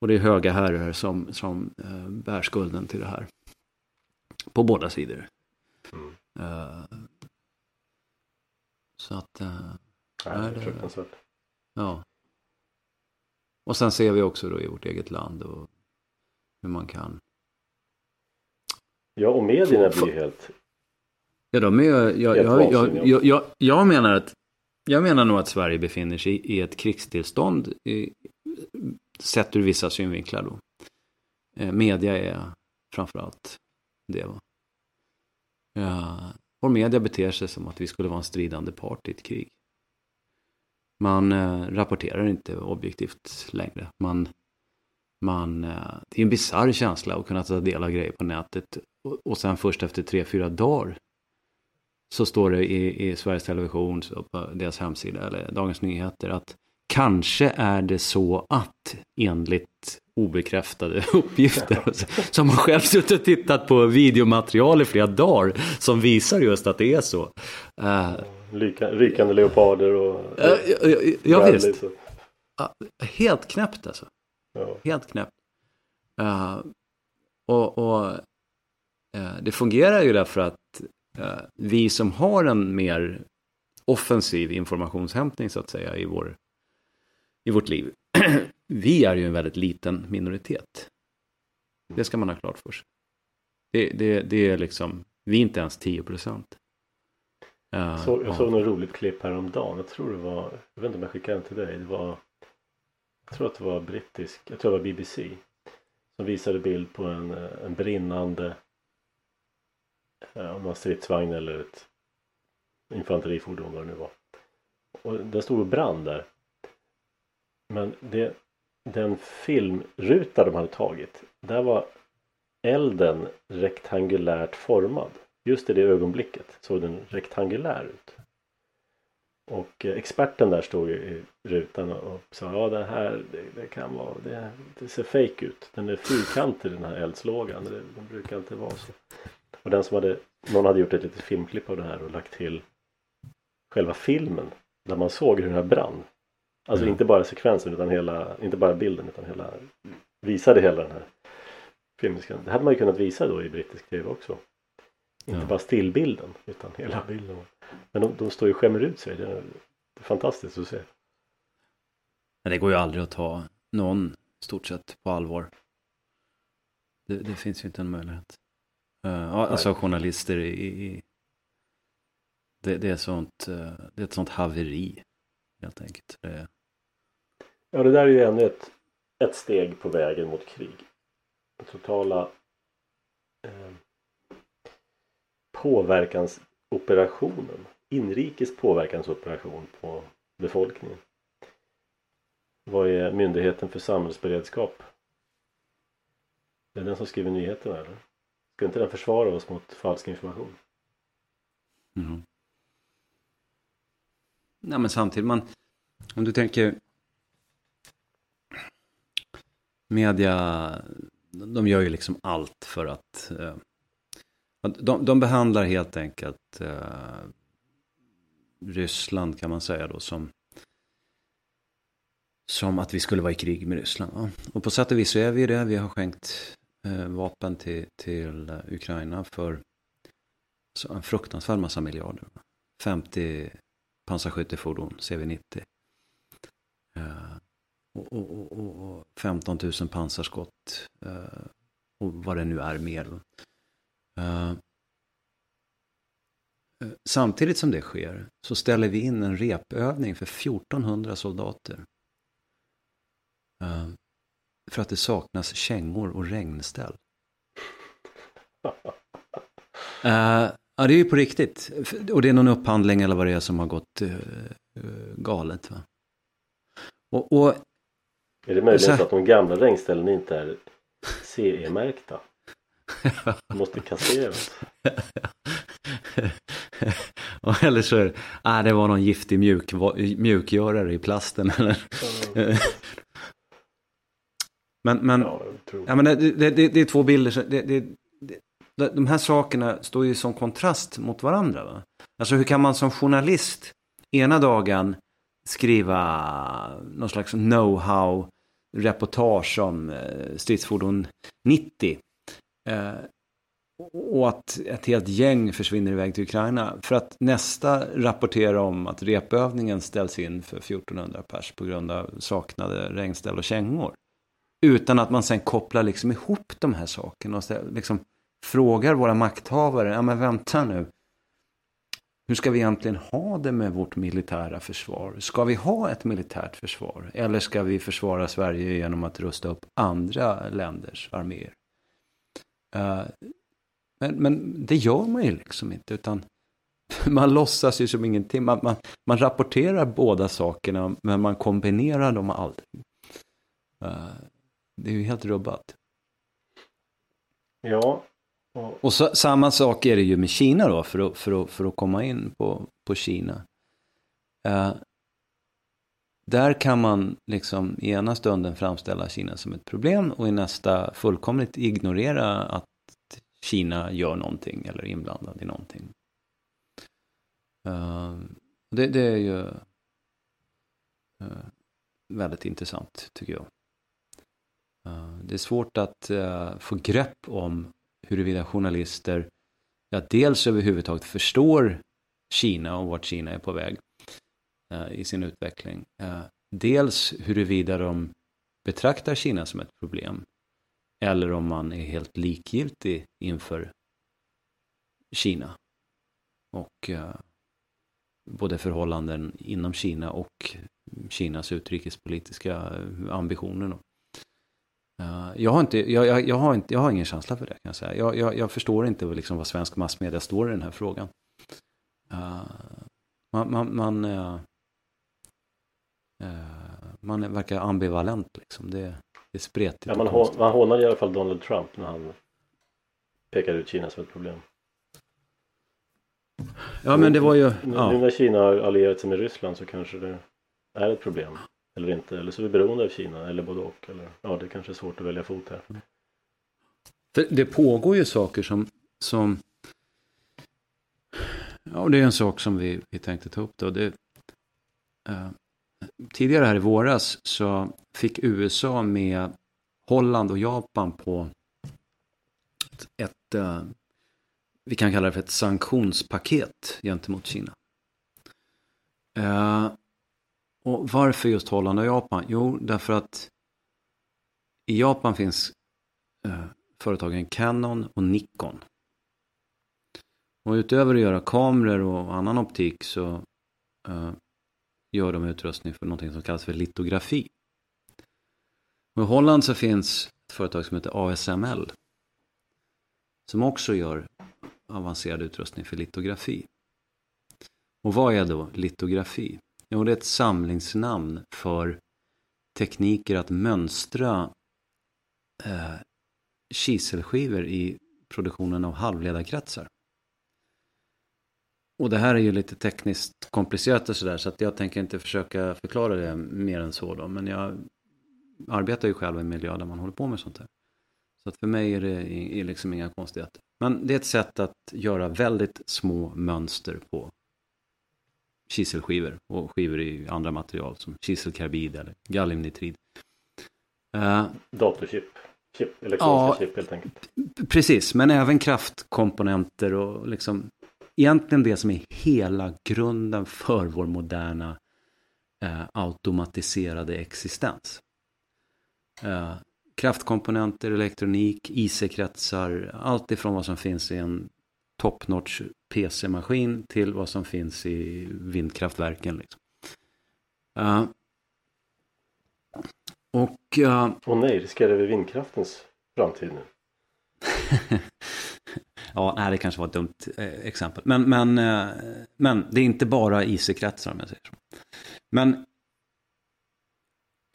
Och det är höga herrar som, som eh, bär skulden till det här. På båda sidor. Mm. Så att... eh, Nej, det är fruktansvärt. Ja. Och sen ser vi också då i vårt eget land och hur man kan. Ja, och medierna blir ju helt... Ja, de är, jag, jag, jag, jag, jag, jag menar att jag menar nog att Sverige befinner sig i, i ett krigstillstånd i, sett ur vissa synvinklar då. Eh, media är framförallt det. Va? Ja, vår media beter sig som att vi skulle vara en stridande part i ett krig. Man eh, rapporterar inte objektivt längre. Man, man, eh, det är en bisarr känsla att kunna ta del av grejer på nätet och, och sen först efter tre, fyra dagar så står det i, i Sveriges Television så på deras hemsida eller Dagens Nyheter att kanske är det så att enligt obekräftade uppgifter så har man själv suttit och tittat på videomaterial i flera dagar som visar just att det är så. Uh, Lyka, rykande leoparder och... ja, ja, ja visst. helt knäppt alltså. Ja. Helt knäppt. Eh, och och eh, det fungerar ju därför att vi som har en mer offensiv informationshämtning så att säga i, vår, i vårt liv. vi är ju en väldigt liten minoritet. Det ska man ha klart för sig. Det, det, det är liksom, vi är inte ens 10 procent. Uh, Så, jag såg något roligt klipp häromdagen. Jag tror det var, jag vet inte om jag skickade den till dig. Det var, jag tror att det var brittisk, jag tror det var BBC. Som visade bild på en, en brinnande, eh, om det var stridsvagn eller ett infanterifordon vad det nu var. Och den stod och brann där. Men det, den filmruta de hade tagit, där var elden rektangulärt formad. Just i det ögonblicket såg den rektangulär ut. Och eh, experten där stod i rutan och och sa ja det här det, det kan vara det, det ser fake ut. Den är fyrkantig den här eldslågan. Det, den brukar inte vara så. Och den som hade någon hade gjort ett litet filmklipp av det här och lagt till själva filmen där man såg hur den här brann. Alltså Mm. inte bara sekvensen utan hela, inte bara bilden utan hela visade hela den här filmsekvensen. Det hade man ju kunnat visa då i brittisk tv också. Inte Ja. bara stillbilden utan hela bilden. Men de, de står ju och skämmer ut sig. Det är, det är fantastiskt att se. Men det går ju aldrig att ta någon stort sett på allvar. Det, det finns ju inte en möjlighet. Uh, alltså journalister i, i det, det, är sånt, eh, det är ett sånt haveri helt enkelt. Det, Ja det där är ju ännu ett, ett steg på vägen mot krig. Den totala eh, påverkansoperationen. Inrikes påverkansoperation på befolkningen. Vad är Myndigheten för samhällsberedskap? Det är den som skriver nyheterna eller? Ska inte den försvara oss mot falsk information? mm. Nej men samtidigt, man, om du tänker media, de gör ju liksom allt för att eh, de, de behandlar helt enkelt eh, Ryssland kan man säga då som som att vi skulle vara i krig med Ryssland. Ja. Och på sätt och vis så är vi det. Vi har skänkt eh, vapen till, till Ukraina för så en fruktansvärd massa miljarder. 50 pansarskyttefordon CV90. Och, och, och, och, och 15 000 pansarskott. Eh, och vad det nu är mer. Eh, eh, Samtidigt som det sker så ställer vi in en repövning för 1400 soldater. För att det saknas kängor och regnställ. Ja, det är ju på riktigt. Och det är någon upphandling eller vad det är som har gått galet. Va? Och, och Är det möjligen Så här- att de gamla regnställen inte är CE-märkta? Måste kasseras. eller så är det, ah, det var någon giftig mjuk, mjukgörare i plasten. Eller? men men, ja, ja, men det, det, det, det, är två bilder. Det, det, det, de här sakerna står ju som kontrast mot varandra. Va? Alltså hur kan man som journalist ena dagen skriva någon slags know-how reportage om eh, stridsfordon 90. Eh, och att ett helt gäng försvinner iväg till Ukraina. För att nästa rapporterar om att repövningen ställs in för 1400 pers på grund av saknade regnställ och kängor. Utan att man sen kopplar liksom ihop de här sakerna och liksom frågar våra makthavare, ja men vänta nu, hur ska vi egentligen ha det med vårt militära försvar? Ska vi ha ett militärt försvar? Eller ska vi försvara Sverige genom att rusta upp andra länders arméer? Uh, men, men det gör man ju liksom inte, utan man låtsas ju som ingenting. Man, man, man rapporterar båda sakerna, men man kombinerar dem aldrig. Uh, eh, det är ju helt rubbat. Ja, och så, samma sak är det ju med Kina då, för att, för att, för att komma in på, på Kina. Uh, där kan man liksom i ena stunden framställa Kina som ett problem och i nästa fullkomligt ignorera att Kina gör någonting eller är inblandad i någonting. Uh, det, det, är ju uh, väldigt intressant tycker jag. Uh, det är svårt att få grepp om huruvida journalister ja, dels överhuvudtaget förstår Kina och vart Kina är på väg eh, i sin utveckling. Eh, dels huruvida de betraktar Kina som ett problem eller om man är helt likgiltig inför Kina och eh, både förhållanden inom Kina och Kinas utrikespolitiska eh, ambitioner. Uh, jag, har inte, jag, jag, jag, har inte, jag har ingen känsla för det kan jag säga. Jag, jag, jag förstår inte liksom vad svensk massmedia står i den här frågan. Uh, man, man, man, uh, man verkar ambivalent liksom. Det, det är spretigt. Ja, man, hå, man hånade i alla fall Donald Trump när han pekade ut Kina som ett problem. Ja men det var ju... Nu, ja. nu när Kina har allierat sig med Ryssland så kanske det är ett problem. Eller inte, eller så är vi beroende av Kina eller både och. Eller, ja, det kanske är svårt att välja fot här. För det pågår ju saker som, som Ja, det är en sak som vi, vi tänkte ta upp då. Det, uh, tidigare här i våras så fick USA med Holland och Japan på ett, ett vi kan kalla det för ett sanktionspaket gentemot Kina. Eh, och varför just Holland och Japan? Jo, därför att i Japan finns eh, företagen Canon och Nikon. Och utöver att göra kameror och annan optik så eh, gör de utrustning för någonting som kallas för litografi. Och I Holland så finns ett företag som heter ASML. Som också gör avancerad utrustning för litografi. Och vad är då litografi? Jo, det är ett samlingsnamn för tekniker att mönstra eh, kiselskivor i produktionen av halvledarkretsar. Och det här är ju lite tekniskt komplicerat och sådär så att jag tänker inte försöka förklara det mer än så då. Men jag arbetar ju själv i en miljö där man håller på med sånt här. Så att för mig är det är liksom inga konstigheter. Men det är ett sätt att göra väldigt små mönster på kiselskivor och skivor i andra material som kiselkarbid eller galliumnitrid. Uh, Datorchip, chip, elektroniska ja, chip helt enkelt. Precis, men även kraftkomponenter och liksom egentligen det som är hela grunden för vår moderna uh, automatiserade existens. Uh, kraftkomponenter, elektronik, IC-kretsar, allt ifrån vad som finns i en top notch PC-maskin till vad som finns i vindkraftverken. Liksom. Uh, och... Uh, Åh nej, riskerar vi vindkraftens framtid nu? ja, nej, det kanske var ett dumt eh, exempel. Men, men, eh, men det är inte bara IC-kretsar om jag säger så. Men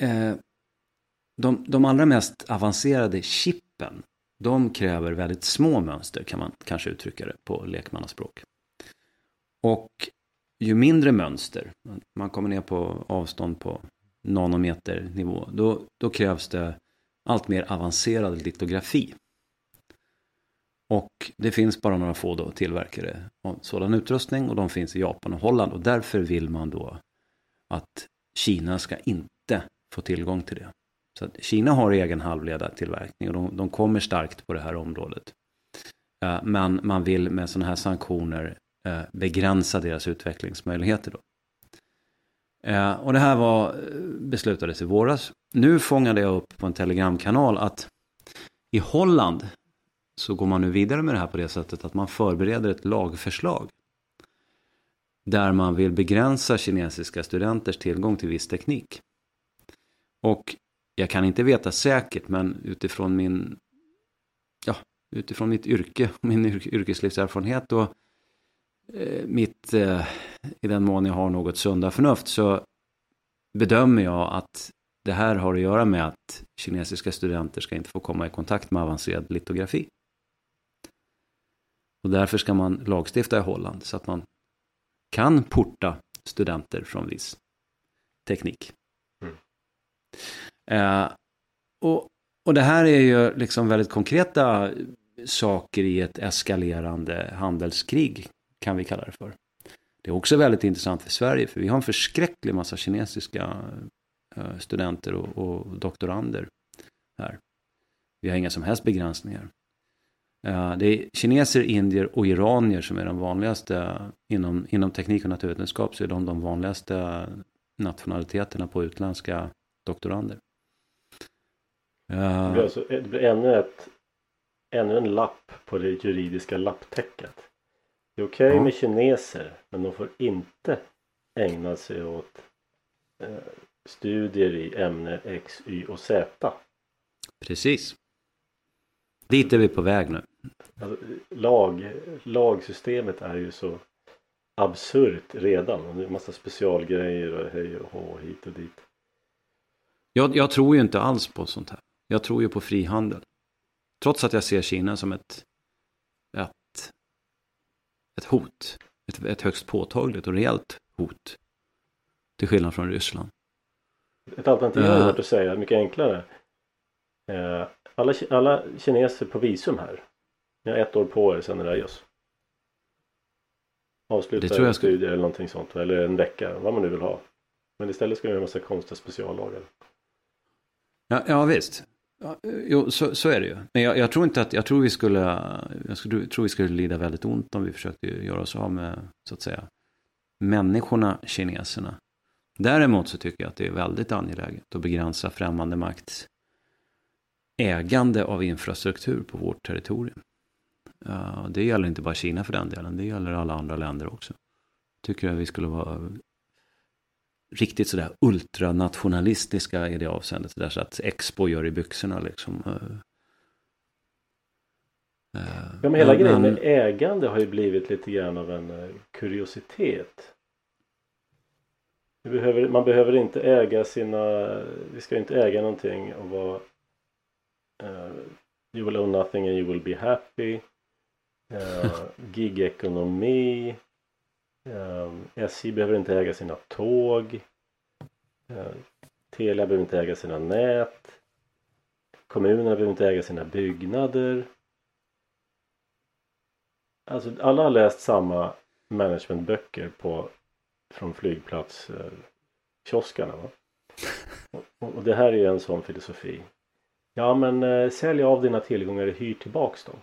eh, de, de allra mest avancerade chippen de kräver väldigt små mönster kan man kanske uttrycka det på lekmannaspråk. Och ju mindre mönster, man kommer ner på avstånd på nanometernivå, då, då krävs det allt mer avancerad litografi. Och det finns bara några få då tillverkare av sådan utrustning och de finns i Japan och Holland och därför vill man då att Kina ska inte få tillgång till det. Så Kina har egen halvledartillverkning och de, de kommer starkt på det här området. Eh, men man vill med sådana här sanktioner eh, begränsa deras utvecklingsmöjligheter. Då. Eh, och det här var, beslutades i våras. Nu fångade jag upp på en telegramkanal att i Holland så går man nu vidare med det här på det sättet att man förbereder ett lagförslag. Där man vill begränsa kinesiska studenters tillgång till viss teknik. Och jag kan inte veta säkert men utifrån min, ja, utifrån mitt yrke, min yrkeslivserfarenhet och eh, mitt, eh, i den mån jag har något sunda förnuft så bedömer jag att det här har att göra med att kinesiska studenter ska inte få komma i kontakt med avancerad litografi. Och därför ska man lagstifta i Holland så att man kan porta studenter från viss teknik. Mm. Eh, och, och det här är ju liksom väldigt konkreta saker i ett eskalerande handelskrig, kan vi kalla det för. Det är också väldigt intressant för Sverige, för vi har en förskräcklig massa kinesiska eh, studenter och, och doktorander här. Vi har inga som helst begränsningar. Eh, det är kineser, indier och iranier som är de vanligaste inom, inom teknik och naturvetenskap så är de de vanligaste nationaliteterna på utländska doktorander. Det blir, alltså, det blir ännu, ett, ännu en lapp på det juridiska lapptäcket. Det är okej okay ja. med kineser men de får inte ägna sig åt eh, studier i ämne X, Y och Z. Precis. Dit är vi på väg nu. Alltså, lag, lagsystemet är ju så absurt redan. Och det är massa specialgrejer och hej och hå hit och dit. Jag, jag, tror ju inte alls på sånt här. Jag tror ju på frihandel. Trots att jag ser Kina som ett, ett, ett hot. Ett, ett högst påtagligt och rejält hot. Till skillnad från Ryssland. Ett alternativ hade uh, varit att säga mycket enklare. Uh, alla, alla kineser på visum här. Ni har ett år på er sen är det just. Avsluta det tror jag ska... studier eller någonting sånt. Eller en vecka, vad man nu vill ha. Men istället ska vi ha en massa konstiga speciallagar. Ja, ja visst. Ja, eh, jo, så, så är det ju. Men jag, jag, tror inte att, jag tror vi skulle, jag skulle, tror vi skulle lida väldigt ont om vi försökte göra oss av med, så att säga, människorna, kineserna. Däremot så tycker jag att det är väldigt angeläget att begränsa främmande makts ägande av infrastruktur på vårt territorium. Det gäller inte bara Kina för den delen, det gäller alla andra länder också. Tycker att vi skulle vara riktigt sådär ultranationalistiska i det avseendet. Där så att Expo gör i byxorna liksom. Ja men hela men, grejen med ägande har ju blivit lite grann av en eh, kuriositet. Behöver, man behöver inte äga sina, vi ska inte äga någonting och vara uh, You will own nothing and you will be happy. Uh, gigekonomi. Ehm, SJ behöver inte äga sina tåg. Ehm, Telia behöver inte äga sina nät. Kommunerna behöver inte äga sina byggnader. Alltså alla har läst samma managementböcker på från flygplatskioskarna. Eh, va? Och, och det här är ju en sån filosofi. Ja men eh, sälj av dina tillgångar och hyr tillbaks dem.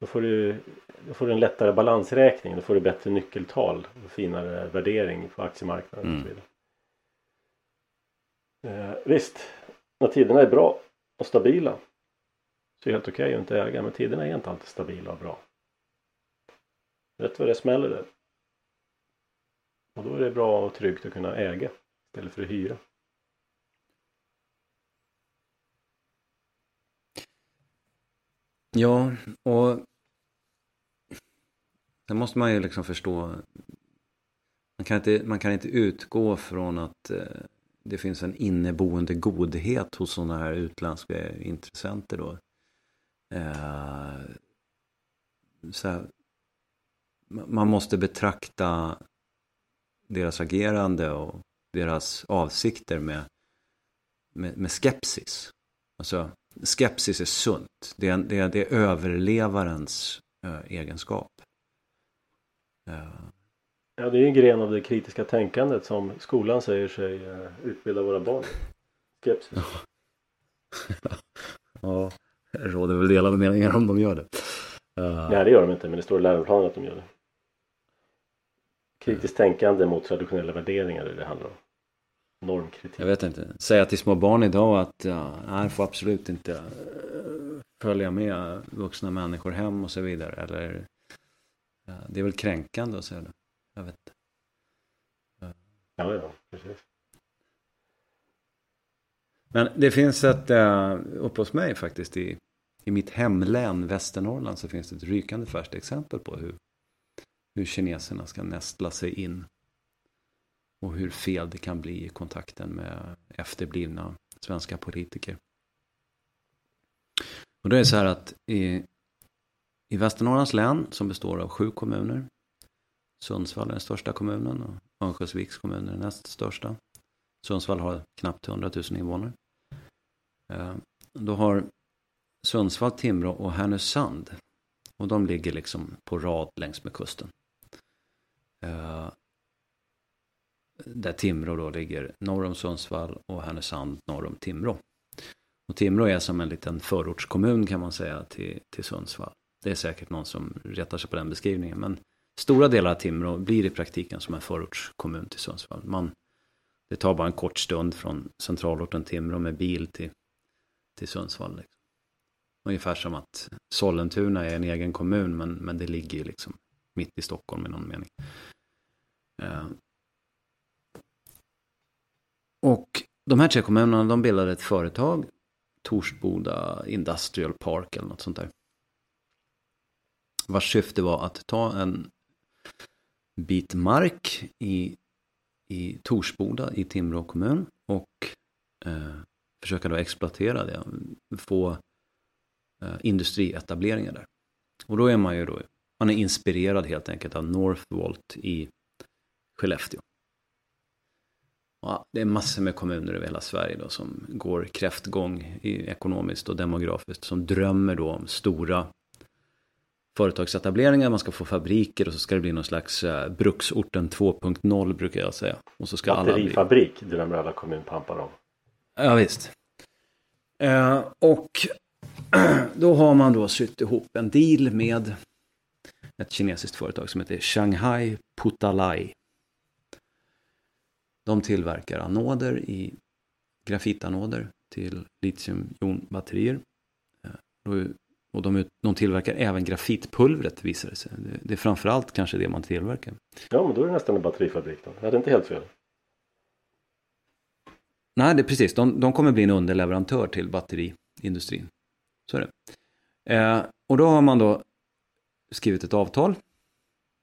Då får du, då får du en lättare balansräkning. Då får du bättre nyckeltal och finare värdering på aktiemarknaden mm. och så mm. vidare. Eh, visst, när tiderna är bra och stabila så är det helt okej okay att inte äga. Men tiderna är inte alltid stabila och bra. Rätt vad det smäller det. Och då är det bra och tryggt att kunna äga istället för att hyra. Ja, och sen måste man ju liksom förstå. Man kan inte, man kan inte utgå från att eh, det finns en inneboende godhet hos sådana här utländska intressenter då. Eh, så här, man måste betrakta deras agerande och deras avsikter med, med, med skepsis. Alltså, skepsis är sunt. Det är, det är, det är överlevarens eh, egenskap. Ja, det är en gren av det kritiska tänkandet som skolan säger sig uh, utbilda våra barn Skepsis. ja, det råder väl delade meningar om de gör det. Uh. Nej, det gör de inte, men det står i läroplanen att de gör det. Kritiskt tänkande mot traditionella värderingar är det handlar om. Normkritik. Jag vet inte. Säga till små barn idag att ja, nej, får absolut inte uh, följa med vuxna människor hem och så vidare. Eller, ja, det är väl kränkande att säga det. Jag vet inte. Ja, ja, precis. Men det finns ett, uh, uppe hos mig faktiskt i, i mitt hemlän Västernorrland så finns det ett rykande färskt exempel på hur hur kineserna ska nästla sig in och hur fel det kan bli i kontakten med efterblivna svenska politiker. Och då är det så här att i, i Västernorrlands län som består av sju kommuner Sundsvall är den största kommunen och Örnsköldsviks kommun är den näst största. Sundsvall har knappt 100 000 invånare. Eh, då har Sundsvall, Timrå och Härnösand och de ligger liksom på rad längs med kusten. Eh, där Timrå då ligger norr om Sundsvall och Härnösand norr om Timrå. Och Timrå är som en liten förortskommun kan man säga till, till Sundsvall. Det är säkert någon som retar sig på den beskrivningen. Men stora delar av Timrå blir i praktiken som en förortskommun till Sundsvall. Man, det tar bara en kort stund från centralorten Timrå med bil till, till Sundsvall. Liksom. Ungefär som att Sollentuna är en egen kommun men, men det ligger ju liksom mitt i Stockholm i någon mening. Eh, och de här tre kommunerna de bildade ett företag, Torsboda Industrial Park eller något sånt där. Vars syfte var att ta en bit mark i, i Torsboda i Timrå kommun och eh, försöka då exploatera det. Få eh, industrietableringar där. Och då är man ju då man är inspirerad helt enkelt av Northvolt i Skellefteå. Ja, det är massor med kommuner över hela Sverige då som går kräftgång i ekonomiskt och demografiskt. Som drömmer då om stora företagsetableringar. Man ska få fabriker och så ska det bli någon slags uh, bruksorten 2.0 brukar jag säga. Och så ska Batterifabrik alla bli... drömmer alla kommunpampar om. Ja visst. Uh, och då har man då sytt ihop en deal med ett kinesiskt företag som heter Shanghai Putalai. De tillverkar anoder i grafitanoder till litiumjonbatterier. Eh, och de, de tillverkar även grafitpulvret visar det sig. Det, det är framförallt kanske det man tillverkar. Ja men då är det nästan en batterifabrik då. Jag hade inte helt fel. Nej, det är precis. De, de kommer bli en underleverantör till batteriindustrin. Så är det. Eh, och då har man då skrivit ett avtal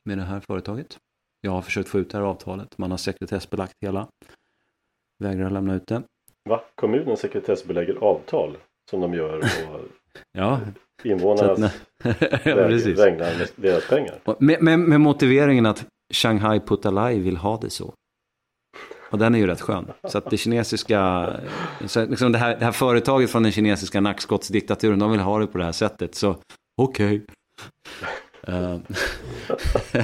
med det här företaget. Jag har försökt få ut det här avtalet. Man har sekretessbelagt hela. Vägrar lämna ut det. Va? Kommunen sekretessbelägger avtal som de gör på ja, invånarnas väg, vägnar med deras pengar? Med, med, med, motiveringen att Shanghai Putalai vill ha det så. Och den är ju rätt skön. Så att det kinesiska, så liksom det, här, det här företaget från den kinesiska nackskottsdiktaturen, de vill ha det på det här sättet. Så okej. Okay. Uh,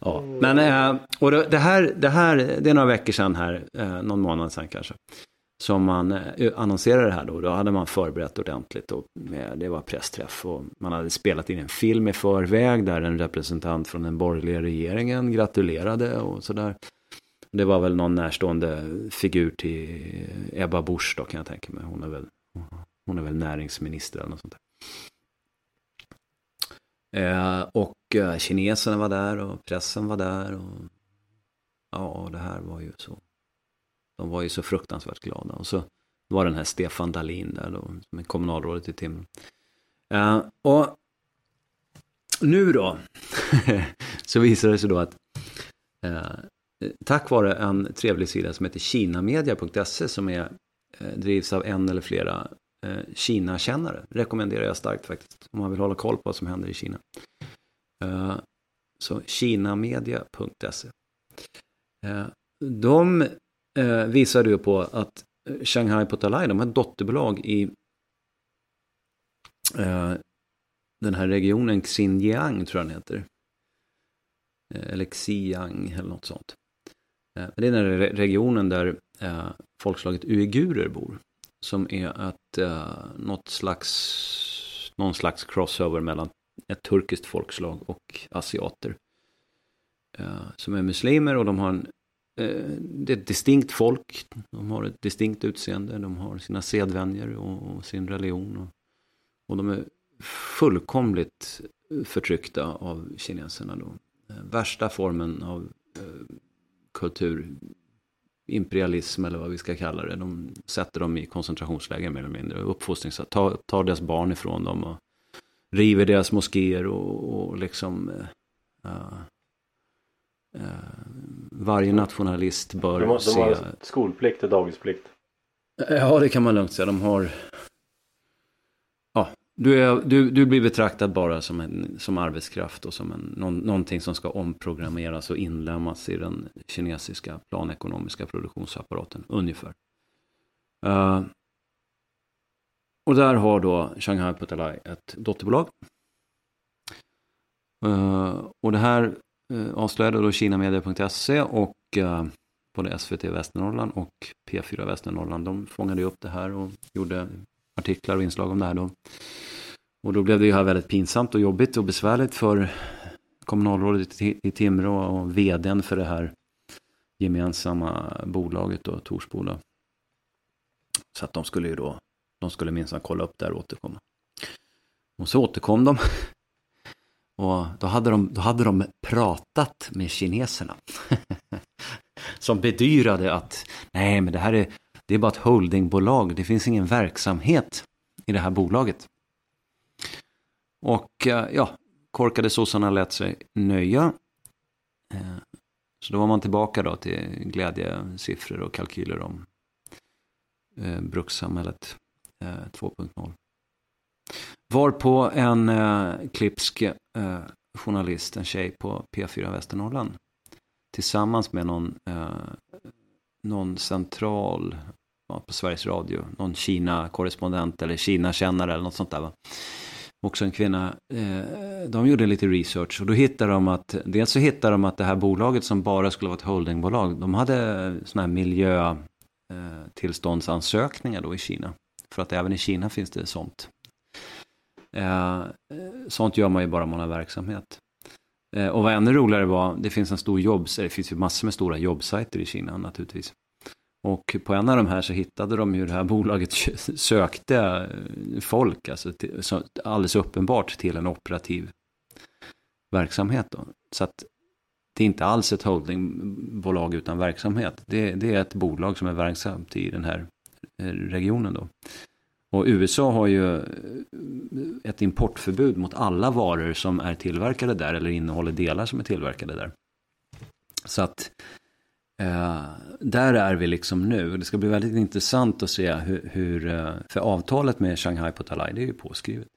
ja. Men uh, och det här, det här, det är några veckor sedan här, uh, någon månad sedan kanske. Som man eh, annonserade det här då. Då hade man förberett ordentligt. Och eh, det var pressträff och man hade spelat in en film i förväg där en representant från den borgerliga regeringen gratulerade och sådär. Det var väl någon närstående figur till Ebba Busch då kan jag tänka mig. Hon är väl, hon är väl näringsminister eller något sånt där. Eh, och kineserna var där och pressen var där. Och, ja, det här var ju så. De var ju så fruktansvärt glada. Och så var den här Stefan Dahlin där då, som är kommunalrådet i Timrå. Uh, och nu då, så visar det sig då att uh, tack vare en trevlig sida som heter kinamedia.se som är, eh, drivs av en eller flera eh, Kina-kännare. Rekommenderar jag starkt faktiskt. Om man vill hålla koll på vad som händer i Kina. Eh, Så kinamedia.se. Eh, de eh, visade ju på att eh, Shanghai Potalai, de har ett dotterbolag i eh, den här regionen Xinjiang tror jag den heter. Eh, eller Xiang eller något sånt. Det är den här regionen där folkslaget uigurer bor. Som är ett, något slags, någon slags crossover mellan ett turkiskt folkslag och asiater. Som är muslimer och de har en Eh, det är ett distinkt folk. De har ett distinkt utseende. De har sina sedvänjor och, och sin religion. Och, och, de är fullkomligt förtryckta av kineserna. Då. Eh, värsta formen av eh, kulturimperialism eller vad vi ska kalla det. De sätter dem i koncentrationsläger mer eller mindre. Uppfostring, tar, tar deras barn ifrån dem och river deras moskéer och, och liksom uh, varje nationalist bör de har, se... De har skolplikt och dagisplikt. Ja, det kan man lugnt säga. De har... Ja, du, är, du, du blir betraktad bara som, en, som arbetskraft och som en, någon, någonting som ska omprogrammeras och inlämnas i den kinesiska planekonomiska produktionsapparaten, ungefär. Uh, och där har då Shanghai Putalai ett dotterbolag. Uh, och det här eh, Eh, avslöjade då kinamedia.se och eh, både SVT Västernorrland och P4 Västernorrland. De fångade upp det här och gjorde artiklar och inslag om det här då. Och då blev det ju här väldigt pinsamt och jobbigt och besvärligt för kommunalrådet i Timrå och vdn för det här gemensamma bolaget då, Torsboda. Så att de skulle ju då, de skulle minsann kolla upp det här och återkomma. Och så återkom de och då hade de, då hade de pratat med kineserna. Som bedyrade att nej men det här är, det är bara ett holdingbolag, det finns ingen verksamhet i det här bolaget. Och eh, ja, korkade sossarna lät sig nöja. Eh, så då var man tillbaka då till glädjesiffror och kalkyler om eh, brukssamhället 2.0. Varpå en eh, klipsk eh, journalist, en tjej på P4 Västernorrland, tillsammans med någon, eh, någon central ja, på Sveriges Radio, någon Kina-korrespondent eller Kina-kännare eller något sånt där. Va? Också en kvinna, eh, de gjorde lite research och då hittade de att, dels så hittade de att det här bolaget som bara skulle vara ett holdingbolag, de hade sådana här miljötillståndsansökningar eh, då i Kina. För att även i Kina finns det sånt. Eh, eh, sånt gör man ju bara om man har verksamhet. Eh, och vad ännu roligare var, det finns en stor jobb, det finns ju massor med stora jobbsajter i Kina naturligtvis. Och på en av de här så hittade de ju det här bolaget sökte eh, folk, alltså till, så, alldeles uppenbart till en operativ verksamhet. Då. Så att det är inte alls ett holdingbolag utan verksamhet. Det, det, är ett bolag som är verksamt i den här eh, regionen då. Och USA har ju eh, ett importförbud mot alla varor som är tillverkade där eller innehåller delar som är tillverkade där. Så att eh, där är vi liksom nu. Det ska bli väldigt intressant att se hur, hur för avtalet med Shanghai Potalai, det är ju påskrivet.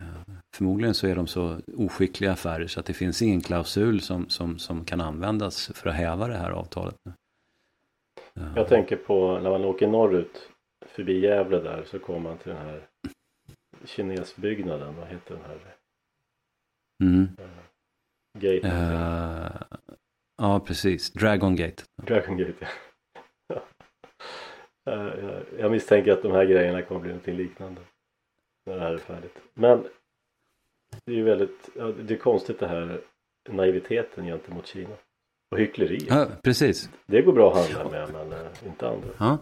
Eh, förmodligen så är de så oskickliga affärer så att det finns ingen klausul som, som, som kan användas för att häva det här avtalet. Jag tänker på när man åker norrut förbi Gävle där så kommer man till den här kinesbyggnaden. Vad heter den här? Mm. Gate. Uh, ja, precis. Dragon Gate. Dragon Gate, ja. jag misstänker att de här grejerna kommer bli någonting liknande. När det här är färdigt. Men det är ju väldigt, ja, det är konstigt det här naiviteten gentemot Kina. Och hyckleri. Ja, precis. Det går bra att handla med men uh, inte andra. Ja.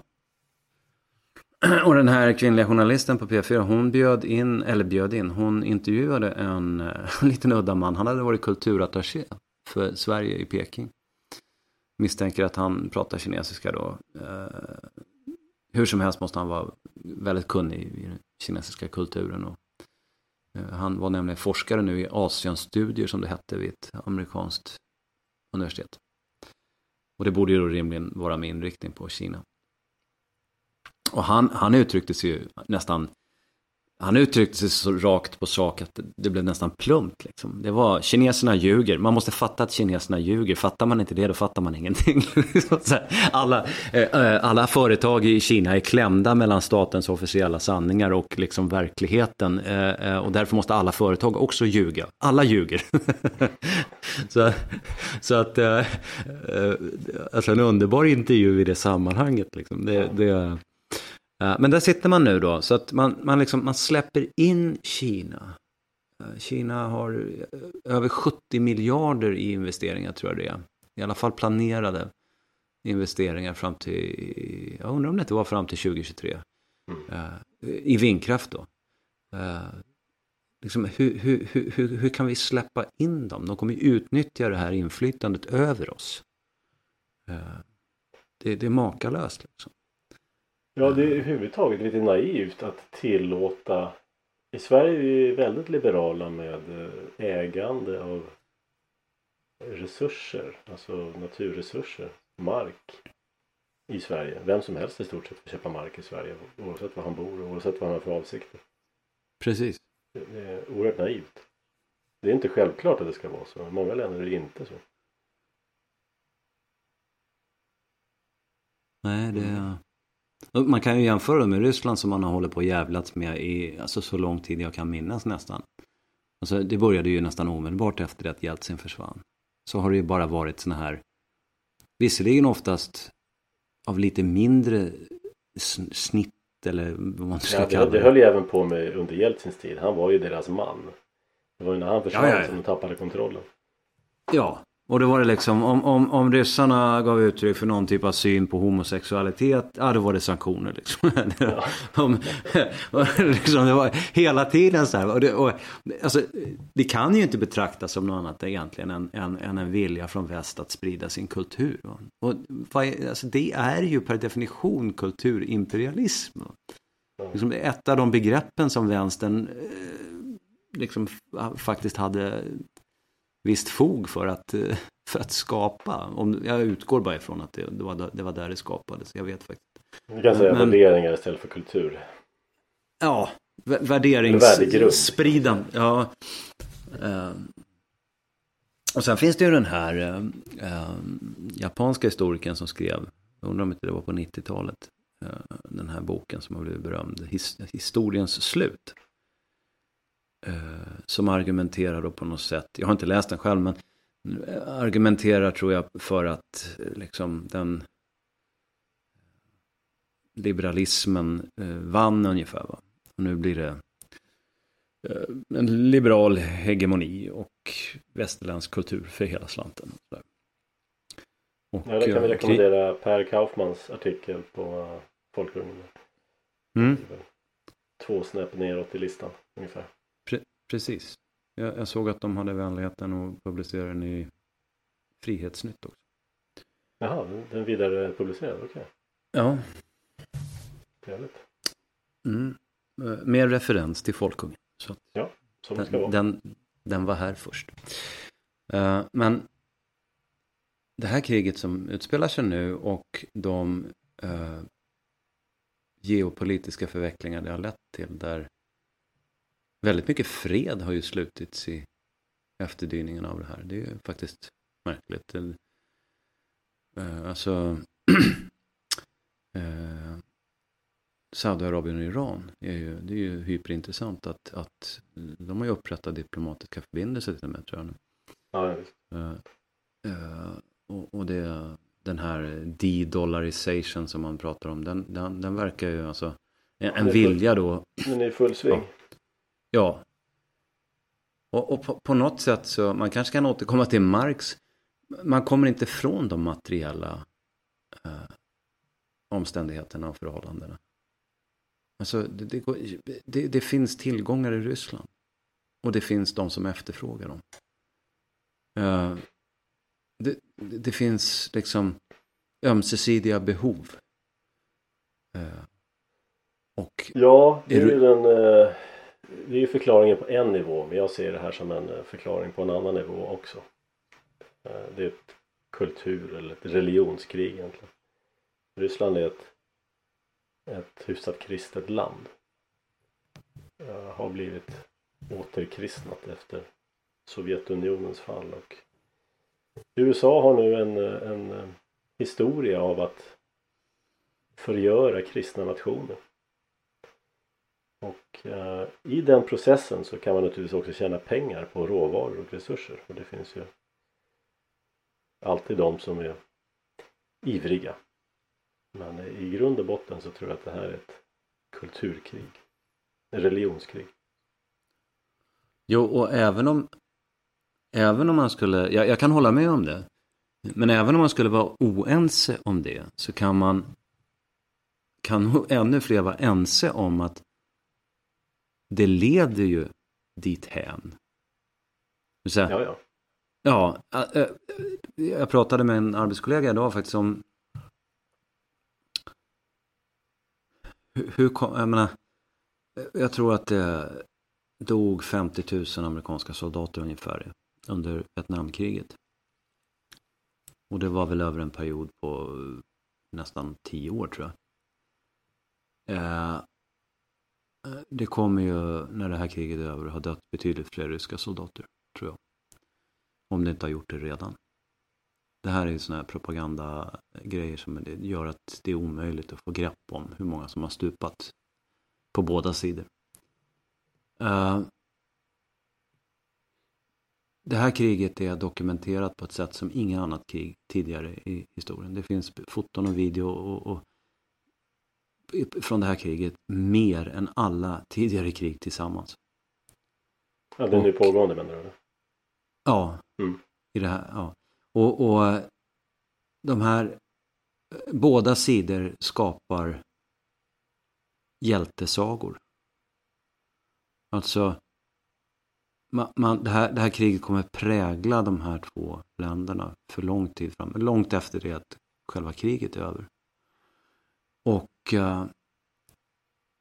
Och den här kvinnliga journalisten på P4, hon bjöd in, eller bjöd in, hon intervjuade en, eh, en liten udda man. Han hade varit kulturattaché för Sverige i Peking. Misstänker att han pratar kinesiska då. Eh, hur som helst måste han vara väldigt kunnig i den kinesiska kulturen. Och, eh, han var nämligen forskare nu i Asienstudier som det hette vid ett amerikanskt universitet. Och det borde ju då rimligen vara med inriktning på Kina. Och han, han uttryckte sig ju nästan han uttryckte sig så rakt på sak att det blev nästan plumpt. Liksom. Det var, kineserna ljuger, man måste fatta att kineserna ljuger. Fattar man inte det, då fattar man ingenting. alla, eh, eh, alla företag i Kina är klämda mellan statens officiella sanningar och liksom verkligheten. Eh, och därför måste alla företag också ljuga. Alla ljuger. så, så att, alltså en underbar intervju i det sammanhanget. Liksom. Det, det, Eh, men där sitter man nu då, så att man, man, liksom, man släpper in Kina. Eh, Kina har eh, över 70 miljarder i investeringar tror jag det är. I alla fall planerade investeringar fram till, jag undrar om det inte var fram till 2023. Mm. I vindkraft då. Liksom, hur, hur, hur, hur kan vi släppa in dem? De kommer ju utnyttja det här inflytandet över oss. Det, det är makalöst. Liksom. Ja, det är överhuvudtaget lite naivt att tillåta i Sverige är vi väldigt liberala med eh, ägande av resurser, alltså naturresurser, mark i Sverige. Vem som helst i stort sett får köpa mark i Sverige oavsett var han bor och oavsett vad han har för avsikter. Precis. Det är oerhört naivt. Det är inte självklart att det ska vara så. I många länder är det inte så. Nej, det är... Man kan ju jämföra med Ryssland som man har hållit på och jävlats med i alltså, så lång tid jag kan minnas nästan. Alltså, det började ju nästan omedelbart efter det att Jeltsin försvann. Så har det ju bara varit såna här, visserligen oftast av lite mindre snitt eller vad man ska ja, kalla det. Det höll ju även på med under Jeltsins tid. Han var ju deras man. Det var ju när han försvann ja, ja, ja. som de tappade kontrollen. Ja, och då var det liksom, om, om, om ryssarna gav uttryck för någon typ av syn på homosexualitet, ja då var det sanktioner liksom. Ja. om, liksom det var hela tiden så här. Och det, och, alltså, det kan ju inte betraktas som något annat egentligen än, än, än en vilja från väst att sprida sin kultur. Och, alltså, det är ju per definition kulturimperialism. Liksom, ett av de begreppen som vänstern eh, liksom, faktiskt hade visst fog för att, eh, för att skapa. Om, jag utgår bara ifrån att det, det, var, det var där det skapades. Jag vet faktiskt. Du kan säga Men, värderingar istället för kultur. Ja, värderingsspridande. Ja. Uh, och sen finns det ju den här uh, uh, japanska historikern som skrev, jag undrar om inte det var på 90-talet, den här boken som har blivit berömd, His Historiens slut. Eh, som argumenterar då på något sätt, jag har inte läst den själv, men argumenterar tror jag för att eh, liksom den liberalismen eh, vann ungefär. Va? Och nu blir det en liberal hegemoni och västerländsk kultur för hela slanten. Och, ja, det kan vi rekommendera Per Kaufmans artikel på Folkungen. Mm. Två snäpp neråt i listan ungefär. Precis. Jag, jag, såg att de hade vänligheten att publicera den i Frihetsnytt också. Jaha, den vidare publicerad, okej. Okay. Ja. Trevligt. Mm. Eh, mer referens till Folkungen. Så ja, som den, ska vara. Den, den var här först. Uh, men det här kriget som utspelar sig nu och de uh, geopolitiska förvecklingar det har lett till där väldigt mycket fred har ju slutits i efterdyningen av det här. Det är ju faktiskt märkligt. Eh, alltså eh, Saudiarabien och Iran är ju, det är ju hyperintressant att, att de har ju upprättat diplomatiska förbindelser till och med tror jag. Ja, uh, uh, och, och det, den här de-dollarization som man pratar om, den, den, den verkar ju alltså en, en vilja då. Den är i full sving. Ja, Ja. Och, och på, på, något sätt så, man kanske kan återkomma till Marx. Man kommer inte ifrån de materiella eh, omständigheterna och förhållandena. Alltså, det, det, det, det, finns tillgångar i Ryssland. Och det finns de som efterfrågar dem. Eh, det, finns liksom ömsesidiga behov. Eh, och ja, det är ju den... Det är ju förklaringen på en nivå men jag ser det här som en eh, förklaring på en annan nivå också. Eh, det är ett kultur eller ett religionskrig egentligen. Ryssland är ett, ett hyfsat kristet land. Eh, har blivit återkristnat efter Sovjetunionens fall och USA har nu en, en historia av att förgöra kristna nationer. Och eh, i den processen så kan man naturligtvis också tjäna pengar på råvaror och resurser och det finns ju alltid de som är ivriga. Men i grund och botten så tror jag att det här är ett kulturkrig. Ett religionskrig. Jo, och även om Även om man skulle, jag, jag kan hålla med om det. Men även om man skulle vara oense om det så kan man kan ännu fler vara ense om att det leder ju dit hän. Så, ja, ja. Ja, jag pratade med en arbetskollega idag faktiskt om hur kom, jag menar, jag tror att det dog 50 000 amerikanska soldater ungefär under Vietnamkriget. Och det var väl över en period på nästan tio år tror jag. Eh, det kommer ju, när det här kriget är över, ha dött betydligt fler ryska soldater, tror jag. Om det inte har gjort det redan. Det här är ju sådana här propagandagrejer som gör att det är omöjligt att få grepp om hur många som har stupat på båda sidor. Eh, det här kriget är dokumenterat på ett sätt som inget annat krig tidigare i historien. Det finns foton och video och, och från det här kriget mer än alla tidigare krig tillsammans. Ja, den är nu pågående menar du? Ja, mm. i det här, ja. Och, och de här, båda sidor skapar hjältesagor. Alltså, man, man, det, här, det här kriget kommer prägla de här två länderna för lång tid fram. Långt efter det att själva kriget är över. Och uh,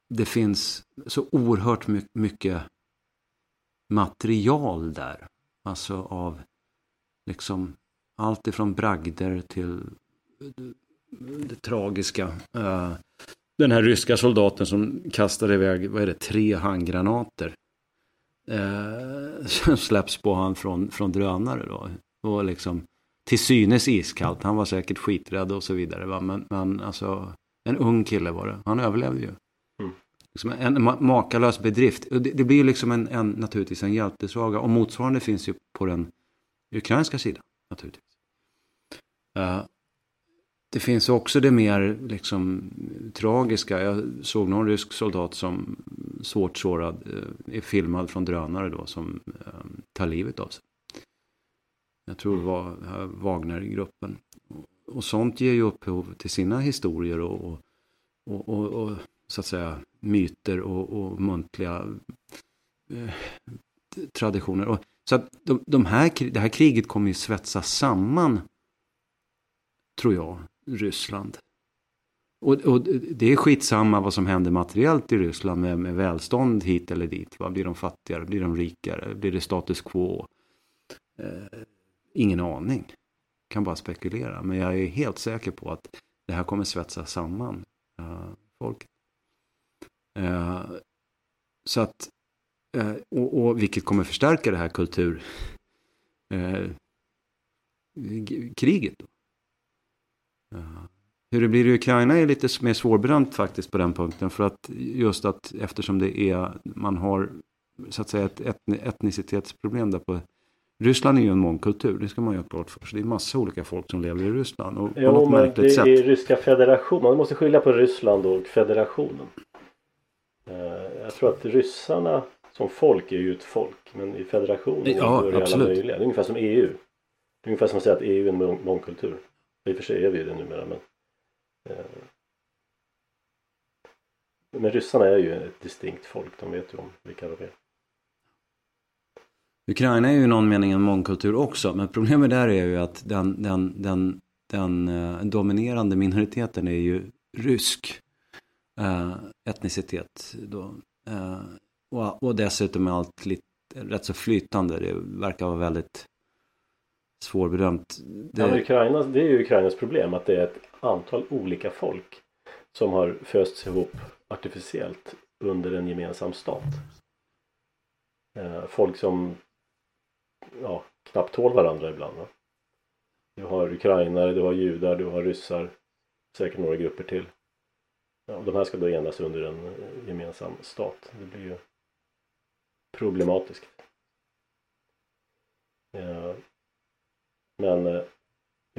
det finns så oerhört my mycket material där. Alltså av liksom allt ifrån bragder till det, det tragiska. Uh, den här ryska soldaten som kastade iväg, vad är det, tre handgranater som släpps på han från, från drönare då. Och liksom till synes iskallt. Han var säkert skiträdd och så vidare. Va? Men, men alltså, en ung kille var det. Han överlevde ju. Mm. Liksom en makalös bedrift. Det, det blir ju liksom en, en, naturligtvis en hjältesaga. Och motsvarande finns ju på den ukrainska sidan. Naturligtvis. Uh, det finns också det mer liksom tragiska. Jag såg någon rysk soldat som svårt sårad eh, är filmad från drönare då som eh, tar livet av sig. Jag tror det var Wagner-gruppen. Och sånt ger ju upphov till sina historier och, och, och, och så att säga myter och, och muntliga eh, traditioner. Och, så att de, de här, det här kriget kommer ju svetsa samman, tror jag, Ryssland. Och, och, det är skitsamma vad som händer materiellt i Ryssland med, med välstånd hit eller dit. Va? Blir de fattigare? Blir de rikare? Blir det status quo? Eh, ingen aning. Kan bara spekulera. Men jag är helt säker på att det här kommer svetsa samman uh, folket. Uh, så att, uh, och, och, vilket kommer förstärka det här kultur kriget. Då. Hur det blir i Ukraina är lite mer svårbedömt faktiskt på den punkten. För att just att eftersom det är, man har så att säga ett etnicitetsproblem där på Ryssland är ju en mångkultur, det ska man ju ha klart för sig. Det är massa olika folk som lever i Ryssland. Och jo, men det är sätt... ryska federationen. Man måste skilja på Ryssland och federationen. Eh, jag tror att ryssarna som folk är ju ett folk. Men i federationen ja, är det alla möjliga. Det är ungefär som EU. Det är ungefär som att säga att EU är en mångkultur. I och för sig är vi det numera men eh, Men ryssarna är ju ett distinkt folk, de vet ju om vilka de är. Ukraina är ju i någon mening en mångkultur också, men problemet där är ju att den, den, den, den uh, dominerande minoriteten är ju rysk uh, etnicitet. Då. Uh, och, och dessutom är allt lite, rätt så flytande, det verkar vara väldigt svårbedömt. Det... Ja, Ukraina, det är ju Ukrainas problem att det är ett antal olika folk som har fösts ihop artificiellt under en gemensam stat. Folk som ja, knappt tål varandra ibland. Va? Du har ukrainare, du har judar, du har ryssar, säkert några grupper till. Ja, de här ska då enas under en eh, gemensam stat. Det blir ju problematiskt. Ja. Men eh,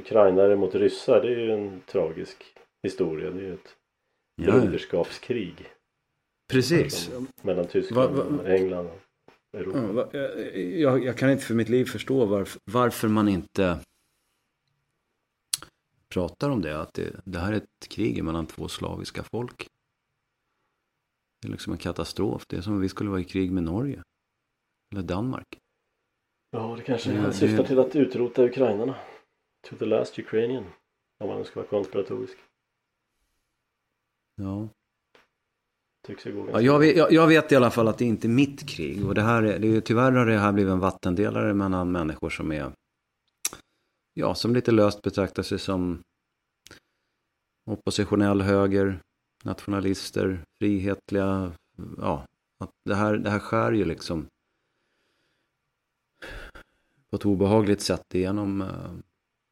ukrainare mot ryssar det är ju en tragisk historia. Det är ju ett broderskapskrig. Precis. Mellan, Tyskland och England Europa. Eh, jag, jag kan inte för mitt liv förstå varför, varför man inte pratar om det. Att det, det här är ett krig mellan två slaviska folk. Det är liksom en katastrof. Det är som om vi skulle vara i krig med Norge. Eller Danmark. Ja, det kanske Ja, det- syftar till att utrota ukrainarna. To the last Ukrainian. Om man nu ska vara konspiratorisk. Ja. Tycks ju gå Ja, jag, vet, jag, jag vet i alla fall att det inte är mitt krig. Och det här är, det är, tyvärr har det här blivit en vattendelare mellan människor som är, ja, som lite löst betraktar sig som oppositionell höger, nationalister, frihetliga, ja, att det här, det här skär ju liksom på ett obehagligt sätt igenom. eh,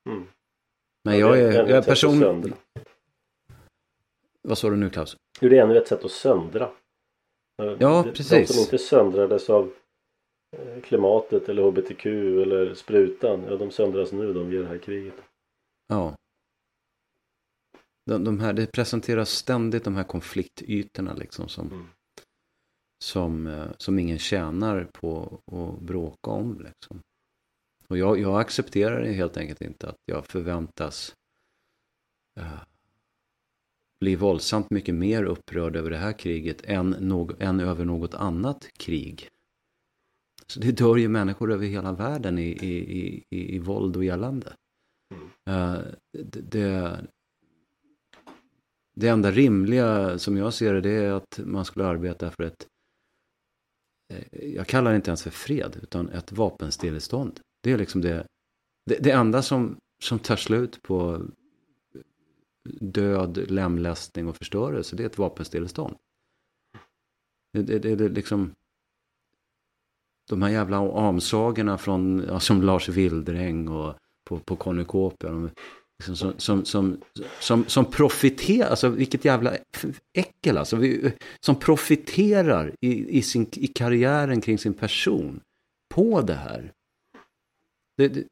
Mm. Men Ja, jag det är, jag är person... Vad sa du nu Klaus? Jo, det är ännu ett sätt att söndra. Ja, De- precis. De som inte söndrades av eh, klimatet eller HBTQ eller sprutan. Ja, de söndras nu de vid det här kriget. Ja. De, de här, det presenteras ständigt de här konfliktytorna liksom som, Mm. som, eh, som ingen tjänar på att bråka om. Liksom. Och jag, jag accepterar det helt enkelt inte att jag förväntas eh, bli våldsamt mycket mer upprörd över det här kriget än, någ, än över något annat krig. Så det dör ju människor över hela världen i, i, i, i, i våld och elände. Uh, det, det, det enda rimliga som jag ser det, det är att man skulle arbeta för ett, eh, jag kallar det inte ens för fred, utan ett vapenstillestånd. Det är liksom det, det, det enda som, som tar slut på död, lemlästning och förstörelse, det är ett vapenstillestånd. Det, det, det, det liksom, de här jävla amsagorna från, ja, som Lars Wildräng och på, på Cornucopia, liksom, som, som, som, som, som profiterar, alltså vilket jävla äckel alltså, vi, som profiterar i, i, sin, i karriären kring sin person på det här. Det, det,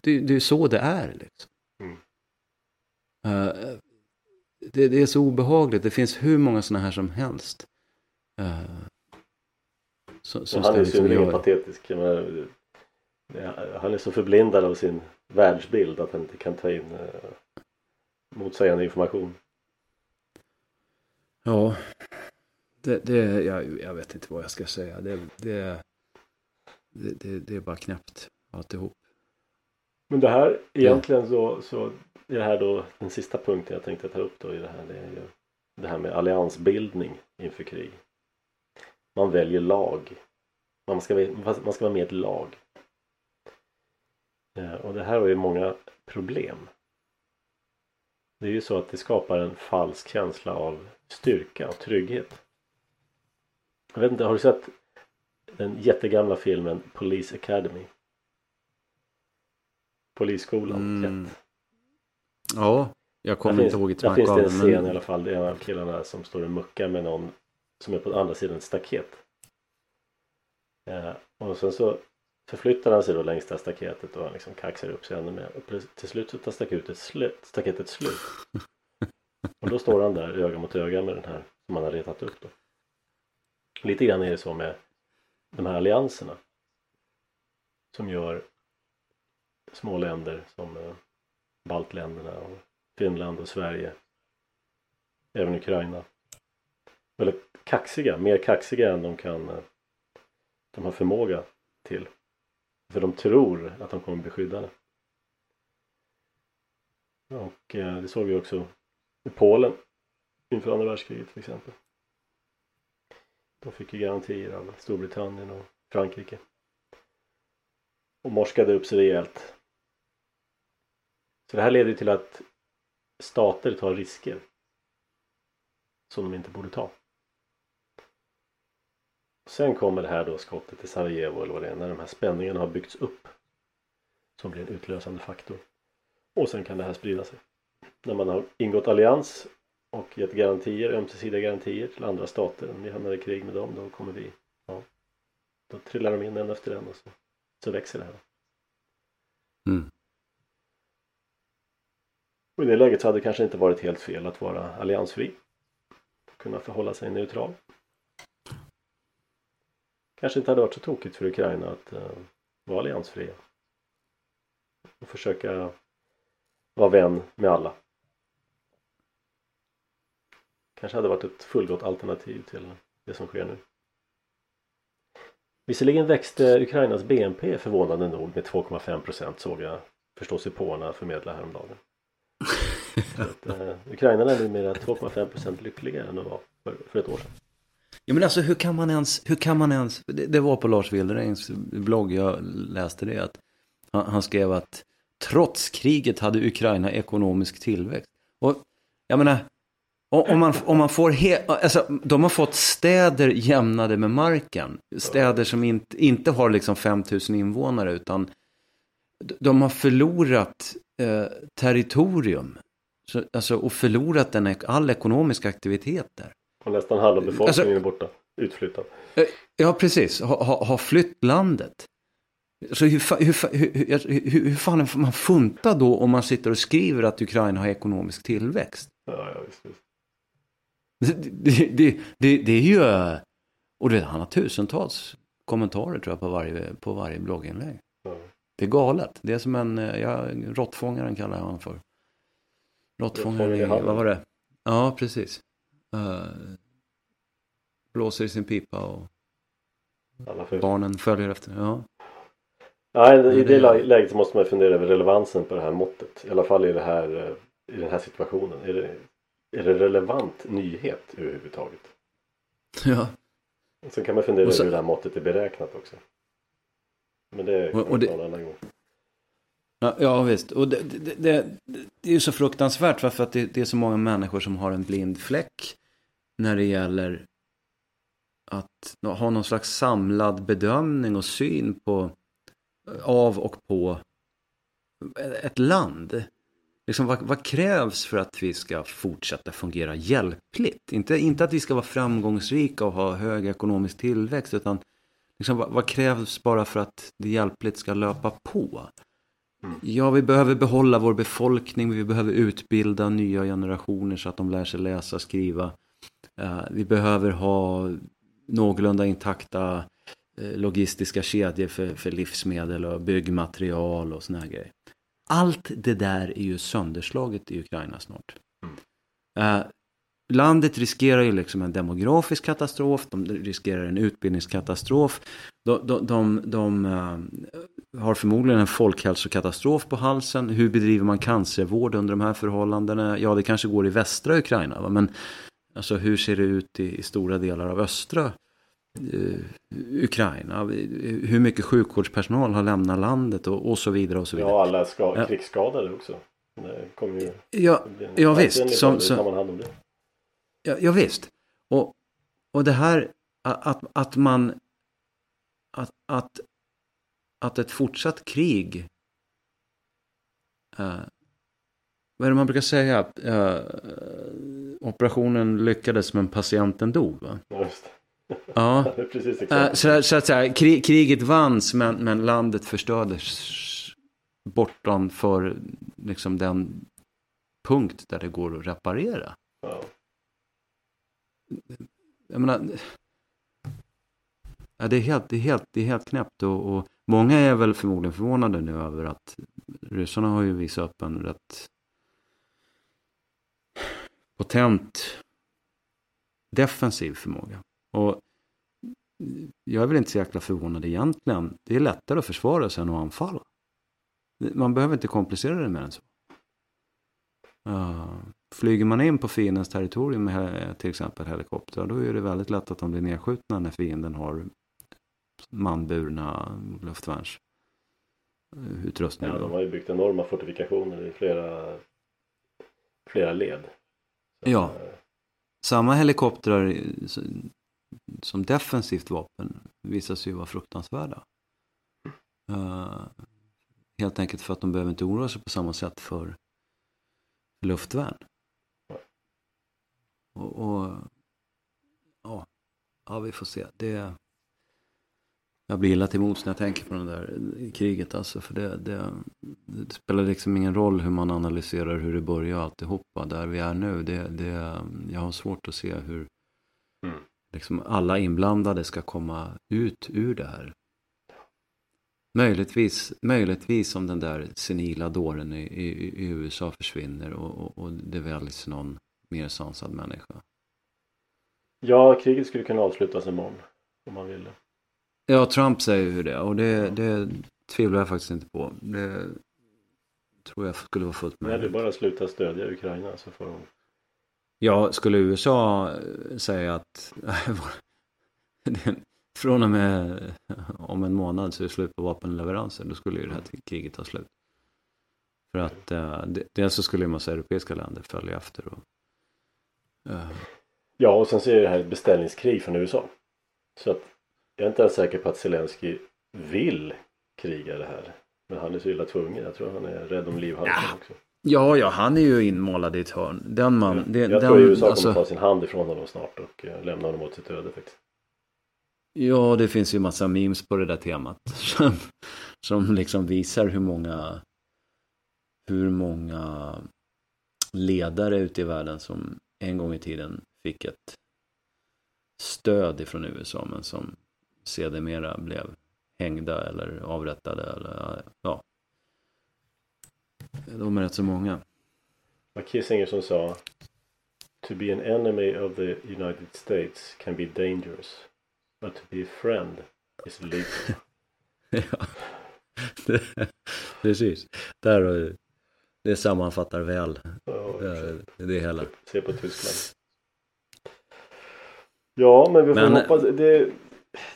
det, det är så det är liksom. Eh, det, det är så obehagligt, det finns hur många sådana här som helst. Uh, som, som han är liksom synnerligen göra- patetisk. Menar, det- han är så förblindad av sin världsbild att han inte kan ta in eh, motsägande information. Ja, det, det jag, jag vet inte vad jag ska säga. Det, det, det, det, det är bara knäppt alltihop. Men det här egentligen så, så det här då den sista punkten jag tänkte ta upp då i det här. Det är ju det här med alliansbildning inför krig. Man väljer lag. Man ska, man ska vara med i ett lag. Eh, Och det här har ju många problem. Det är ju så att det skapar en falsk känsla av styrka och trygghet. Jag vet inte, har du sett den jättegamla filmen Police Academy? Polisskolan Mm. 1. Ja, jag kommer finns, inte ihåg ett där finns det en scen i Men, alla fall. Det är en av killarna som står och muckar med någon som är på andra sidan ett staket. Eh, och sen så förflyttar han sig då längs det här staketet och han liksom kaxar upp sig ännu mer. Och till slut så tar staketet slut. Staketet slut. Och då står han där öga mot öga med den här som han har retat upp då. Lite grann är det så med de här allianserna. Som gör små länder som eh, baltländerna och Finland och Sverige. Även Ukraina. Väldigt kaxiga, mer kaxiga än de kan eh, de har förmåga till. För de tror att de kommer bli skyddade. Och eh, det såg vi också i Polen inför andra världskriget till exempel. De fick ju garantier av Storbritannien och Frankrike. Och morskade upp sig rejält. Så det här leder ju till att stater tar risker som de inte borde ta. Sen kommer det här då skottet i Sarajevo eller vad det är när de här spänningarna har byggts upp. Som blir en utlösande faktor. Och sen kan det här sprida sig. När man har ingått allians och gett garantier, ömsesidiga garantier till andra stater. Om vi hamnar i krig med dem då kommer vi, ja, då trillar de in en efter en och så, så växer det här. Mm. Och i det läget så hade det kanske inte varit helt fel att vara alliansfri. Kunna förhålla sig neutral. Kanske inte hade varit så tokigt för Ukraina att uh, vara alliansfria. Och försöka vara vän med alla. Kanske hade varit ett fullgott alternativ till det som sker nu. Visserligen växte Ukrainas BNP förvånande nog med 2,5 procent såg jag förståsigpåarna förmedla häromdagen. Att, uh, Ukraina är numera 2,5 procent lyckligare än de var för, för ett år sedan. Ja men alltså hur kan man ens, hur kan man ens, det, det var på Lars Wilderängs blogg jag läste det att han, han, skrev att trots kriget hade Ukraina ekonomisk tillväxt. Och jag menar, om man, om man får, he, alltså de har fått städer jämnade med marken. Städer som inte, inte har liksom 5000 invånare utan de har förlorat eh, territorium. Så, alltså, och förlorat en, all ekonomisk aktivitet där. Och nästan halva befolkningen alltså, är borta, utflyttad. Eh, ja, precis. Har ha, ha flytt landet. Så hur, hur, hur, hur, hur fan får man funta då om man sitter och skriver att Ukraina har ekonomisk tillväxt? Ja, ja visst, visst. Det, det, det, det är ju... Och det, han har tusentals kommentarer tror jag på varje, på varje blogginlägg. Ja. Det är galet. Det är som en, ja, råttfångaren kallar jag honom för. Råttfångaren i, vad var det? Ja, precis. Uh, blåser i sin pipa och barnen följer efter. Ja. Ja, I det läget måste man fundera över relevansen på det här måttet. I alla fall i, det här, eh, i den här situationen. Är det, är det relevant nyhet överhuvudtaget? Ja. Sen kan man fundera över hur det här måttet är beräknat också. Men det kommer och, en annan gång. Ja, ja visst. Och det, det, det, det är ju så fruktansvärt för att det, det, är så många människor som har en blind fläck när det gäller att ha någon slags samlad bedömning och syn på av och på ett land. Liksom, vad, vad, krävs för att vi ska fortsätta fungera hjälpligt? Inte, inte att vi ska vara framgångsrika och ha hög ekonomisk tillväxt utan liksom, vad, vad krävs bara för att det hjälpligt ska löpa på? Mm. Ja, vi behöver behålla vår befolkning, vi behöver utbilda nya generationer så att de lär sig läsa och skriva. Uh, vi behöver ha någorlunda intakta uh, logistiska kedjor för, för livsmedel och byggmaterial och såna här grejer. Allt det där är ju sönderslaget i Ukraina snart. Mm. Uh, landet riskerar ju liksom en demografisk katastrof, de riskerar en utbildningskatastrof. De, de, de, de uh, har förmodligen en folkhälsokatastrof på halsen. Hur bedriver man cancervård under de här förhållandena? Ja, det kanske går i västra Ukraina, va? men alltså, hur ser det ut i, i stora delar av östra uh, Ukraina? Hur mycket sjukvårdspersonal har lämnat landet och, och så vidare och så vidare. Ja, alla ska, krigsskadade också. Det kommer ju, ja, ja visst. Som, som, ja, ja, visst. Och, och det här att, att man att, att, att ett fortsatt krig uh, vad är det man brukar säga? Uh, operationen lyckades men patienten dog va? Just. Ja, Precis, uh, så, så, att säga, krig, kriget vanns men, men landet förstördes bortom för liksom den punkt där det går att reparera. Ja. Jag menar, Ja, det, är helt, det, är helt, det är helt knäppt och, och, många är väl förmodligen förvånade nu över att ryssarna har ju visat upp en rätt potent defensiv förmåga. Och jag är väl inte så jäkla förvånad egentligen. Det är lättare att försvara sig än att anfalla. Man behöver inte komplicera det mer än så. Uh, flyger man in på fiendens territorium med till exempel helikopter, då är det väldigt lätt att de blir nedskjutna när fienden har manburna luftvärnsutrustningar. Ja, de har ju byggt enorma fortifikationer i flera, flera led. Så, ja. Samma helikoptrar som defensivt vapen visar sig vara fruktansvärda. Uh, helt enkelt för att de behöver inte oroa sig på samma sätt för luftvärn. Och, och ja, ja, vi får se. Det, jag blir illa till mods när jag tänker på det där kriget alltså. För det, det, det, spelar liksom ingen roll hur man analyserar hur det börjar alltihopa. Där vi är nu, det, det, jag har svårt att se hur mm. liksom alla inblandade ska komma ut ur det här. Möjligtvis, möjligtvis om den där senila dåren i, i, i USA försvinner och, och, och det väljs någon mer sansad människa. Ja, kriget skulle kunna avslutas imorgon om man ville. Ja, Trump säger ju det och det, det tvivlar jag faktiskt inte på. Det tror jag skulle vara fullt möjligt. Nej, är bara sluta stödja Ukraina så får de... Ja, skulle USA säga att från och med om en månad så är det slut på vapenleveranser, då skulle ju det här kriget ta slut. För att uh, dels så skulle ju massa europeiska länder följa efter. Och, uh... Ja, och sen så är det här ett beställningskrig från USA. Så att jag är inte ens säker på att Zelensky vill kriga det här. Men han är så illa tvungen. Jag tror han är rädd om livhanken ja. också. Ja, ja, han är ju inmålad i ett hörn. Den man. Ja. Det, jag den, tror USA alltså... kommer ta sin hand ifrån honom snart och uh, lämna honom åt sitt öde faktiskt. Ja, det finns ju massa memes på det där temat. Som, som liksom visar hur många hur många ledare ute i världen som en gång i tiden fick ett stöd ifrån USA men som sedermera blev hängda eller avrättade eller ja. De är rätt så många. Var Kissinger som sa To be an enemy of the United States can be dangerous. But to be a friend is legal. ja, precis. Där, det sammanfattar väl ja, det, det hela. Se på Tyskland. Ja, men vi får men, hoppas. Det,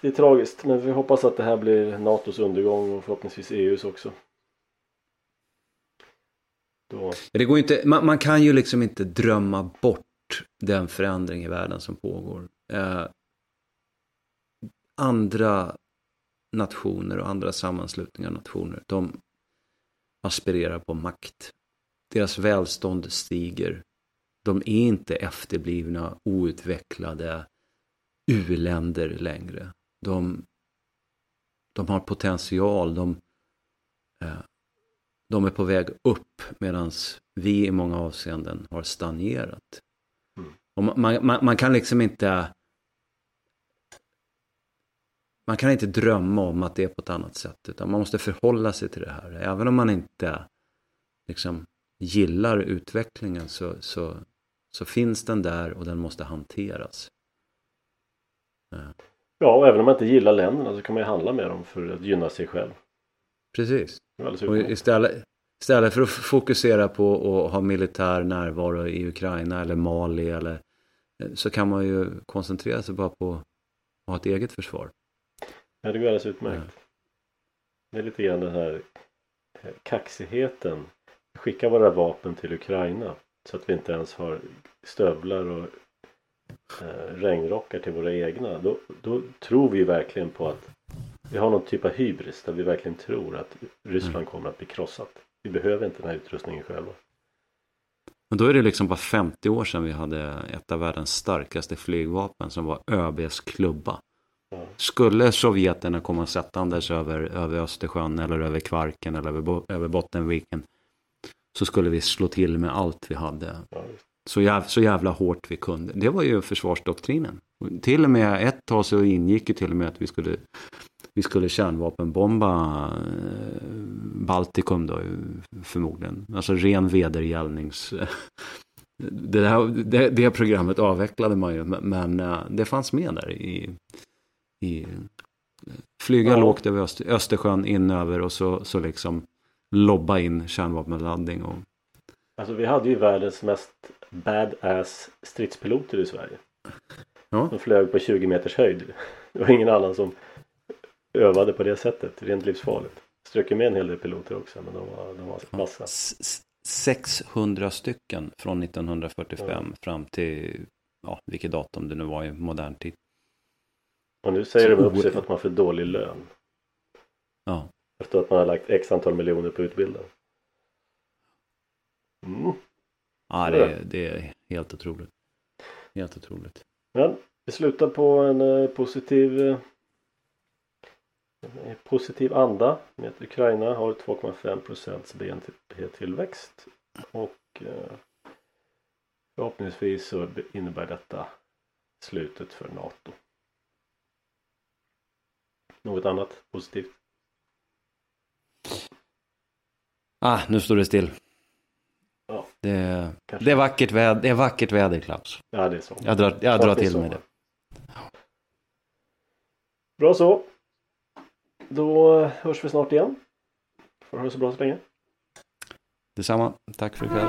det är tragiskt, men vi hoppas att det här blir NATOs undergång och förhoppningsvis EUs också. Då. Det går inte, man, man, kan ju liksom inte drömma bort den förändring i världen som pågår. Eh, andra nationer och andra sammanslutningar av nationer, de aspirerar på makt. Deras välstånd stiger. De är inte efterblivna, outvecklade u-länder längre. De, de har potential, de, eh, de är på väg upp medan vi i många avseenden har stagnerat. Mm. Man, man, man, kan liksom inte man kan inte drömma om att det är på ett annat sätt utan man måste förhålla sig till det här. Även om man inte liksom gillar utvecklingen så, så, så finns den där och den måste hanteras. Ja, och även om man inte gillar länderna så kan man ju handla med dem för att gynna sig själv. Precis. Och istället, istället för att fokusera på att ha militär närvaro i Ukraina eller Mali eller så kan man ju koncentrera sig bara på att ha ett eget försvar. Ja, det går alldeles utmärkt. Ja. Det är lite grann den här eh, kaxigheten. Skicka våra vapen till Ukraina så att vi inte ens har stövlar och eh, regnrockar till våra egna. Då, då tror vi verkligen på att vi har någon typ av hybris där vi verkligen tror att Ryssland mm. kommer att bli krossat. Vi behöver inte den här utrustningen själva. Men då är det liksom bara 50 år sedan vi hade ett av världens starkaste flygvapen som var ÖBs klubba. Skulle sovjeterna komma sättandes över, över Östersjön eller över Kvarken eller över, över Bottenviken så skulle vi slå till med allt vi hade. Ja, så, jäv, så jävla hårt vi kunde. Det var ju försvarsdoktrinen. Till och med ett tag så ingick ju till och med att vi skulle, vi skulle kärnvapenbomba eh, Baltikum då förmodligen. Alltså ren vedergällnings... Det, där, det, det, programmet avvecklade man ju men eh, det fanns med där i, i flyga ja. lågt över Öster, Östersjön in över och så, så liksom lobba in kärnvapenladdning. Och... Alltså vi hade ju världens mest badass stridspiloter i Sverige. Ja. De flög på 20 meters höjd. Det var ingen annan som övade på det sättet. Rent livsfarligt. Strök med en hel del piloter också men de var, de var massa. 600 stycken från 1945 ja. fram till ja, vilket datum det nu var i modern tid. Och nu säger Så de upp sig för att man får dålig lön. Ja. Efter att man har lagt x antal miljoner på utbildning. Mm. Ja, det, är- det är helt otroligt. Helt otroligt. Men vi slutar på en eh, positiv eh, en positiv anda med att Ukraina har 2,5 procents BNP-tillväxt och eh, förhoppningsvis så innebär detta slutet för NATO. Något annat positivt? Ah, nu står det still. Det, är- det, är vackert väder, det är vackert väder, Klaus. Ja, det är så. Jag drar, jag drar till med det. Bra så. Då hörs vi snart igen. Får ha det så bra så länge. Detsamma. Tack för ikväll.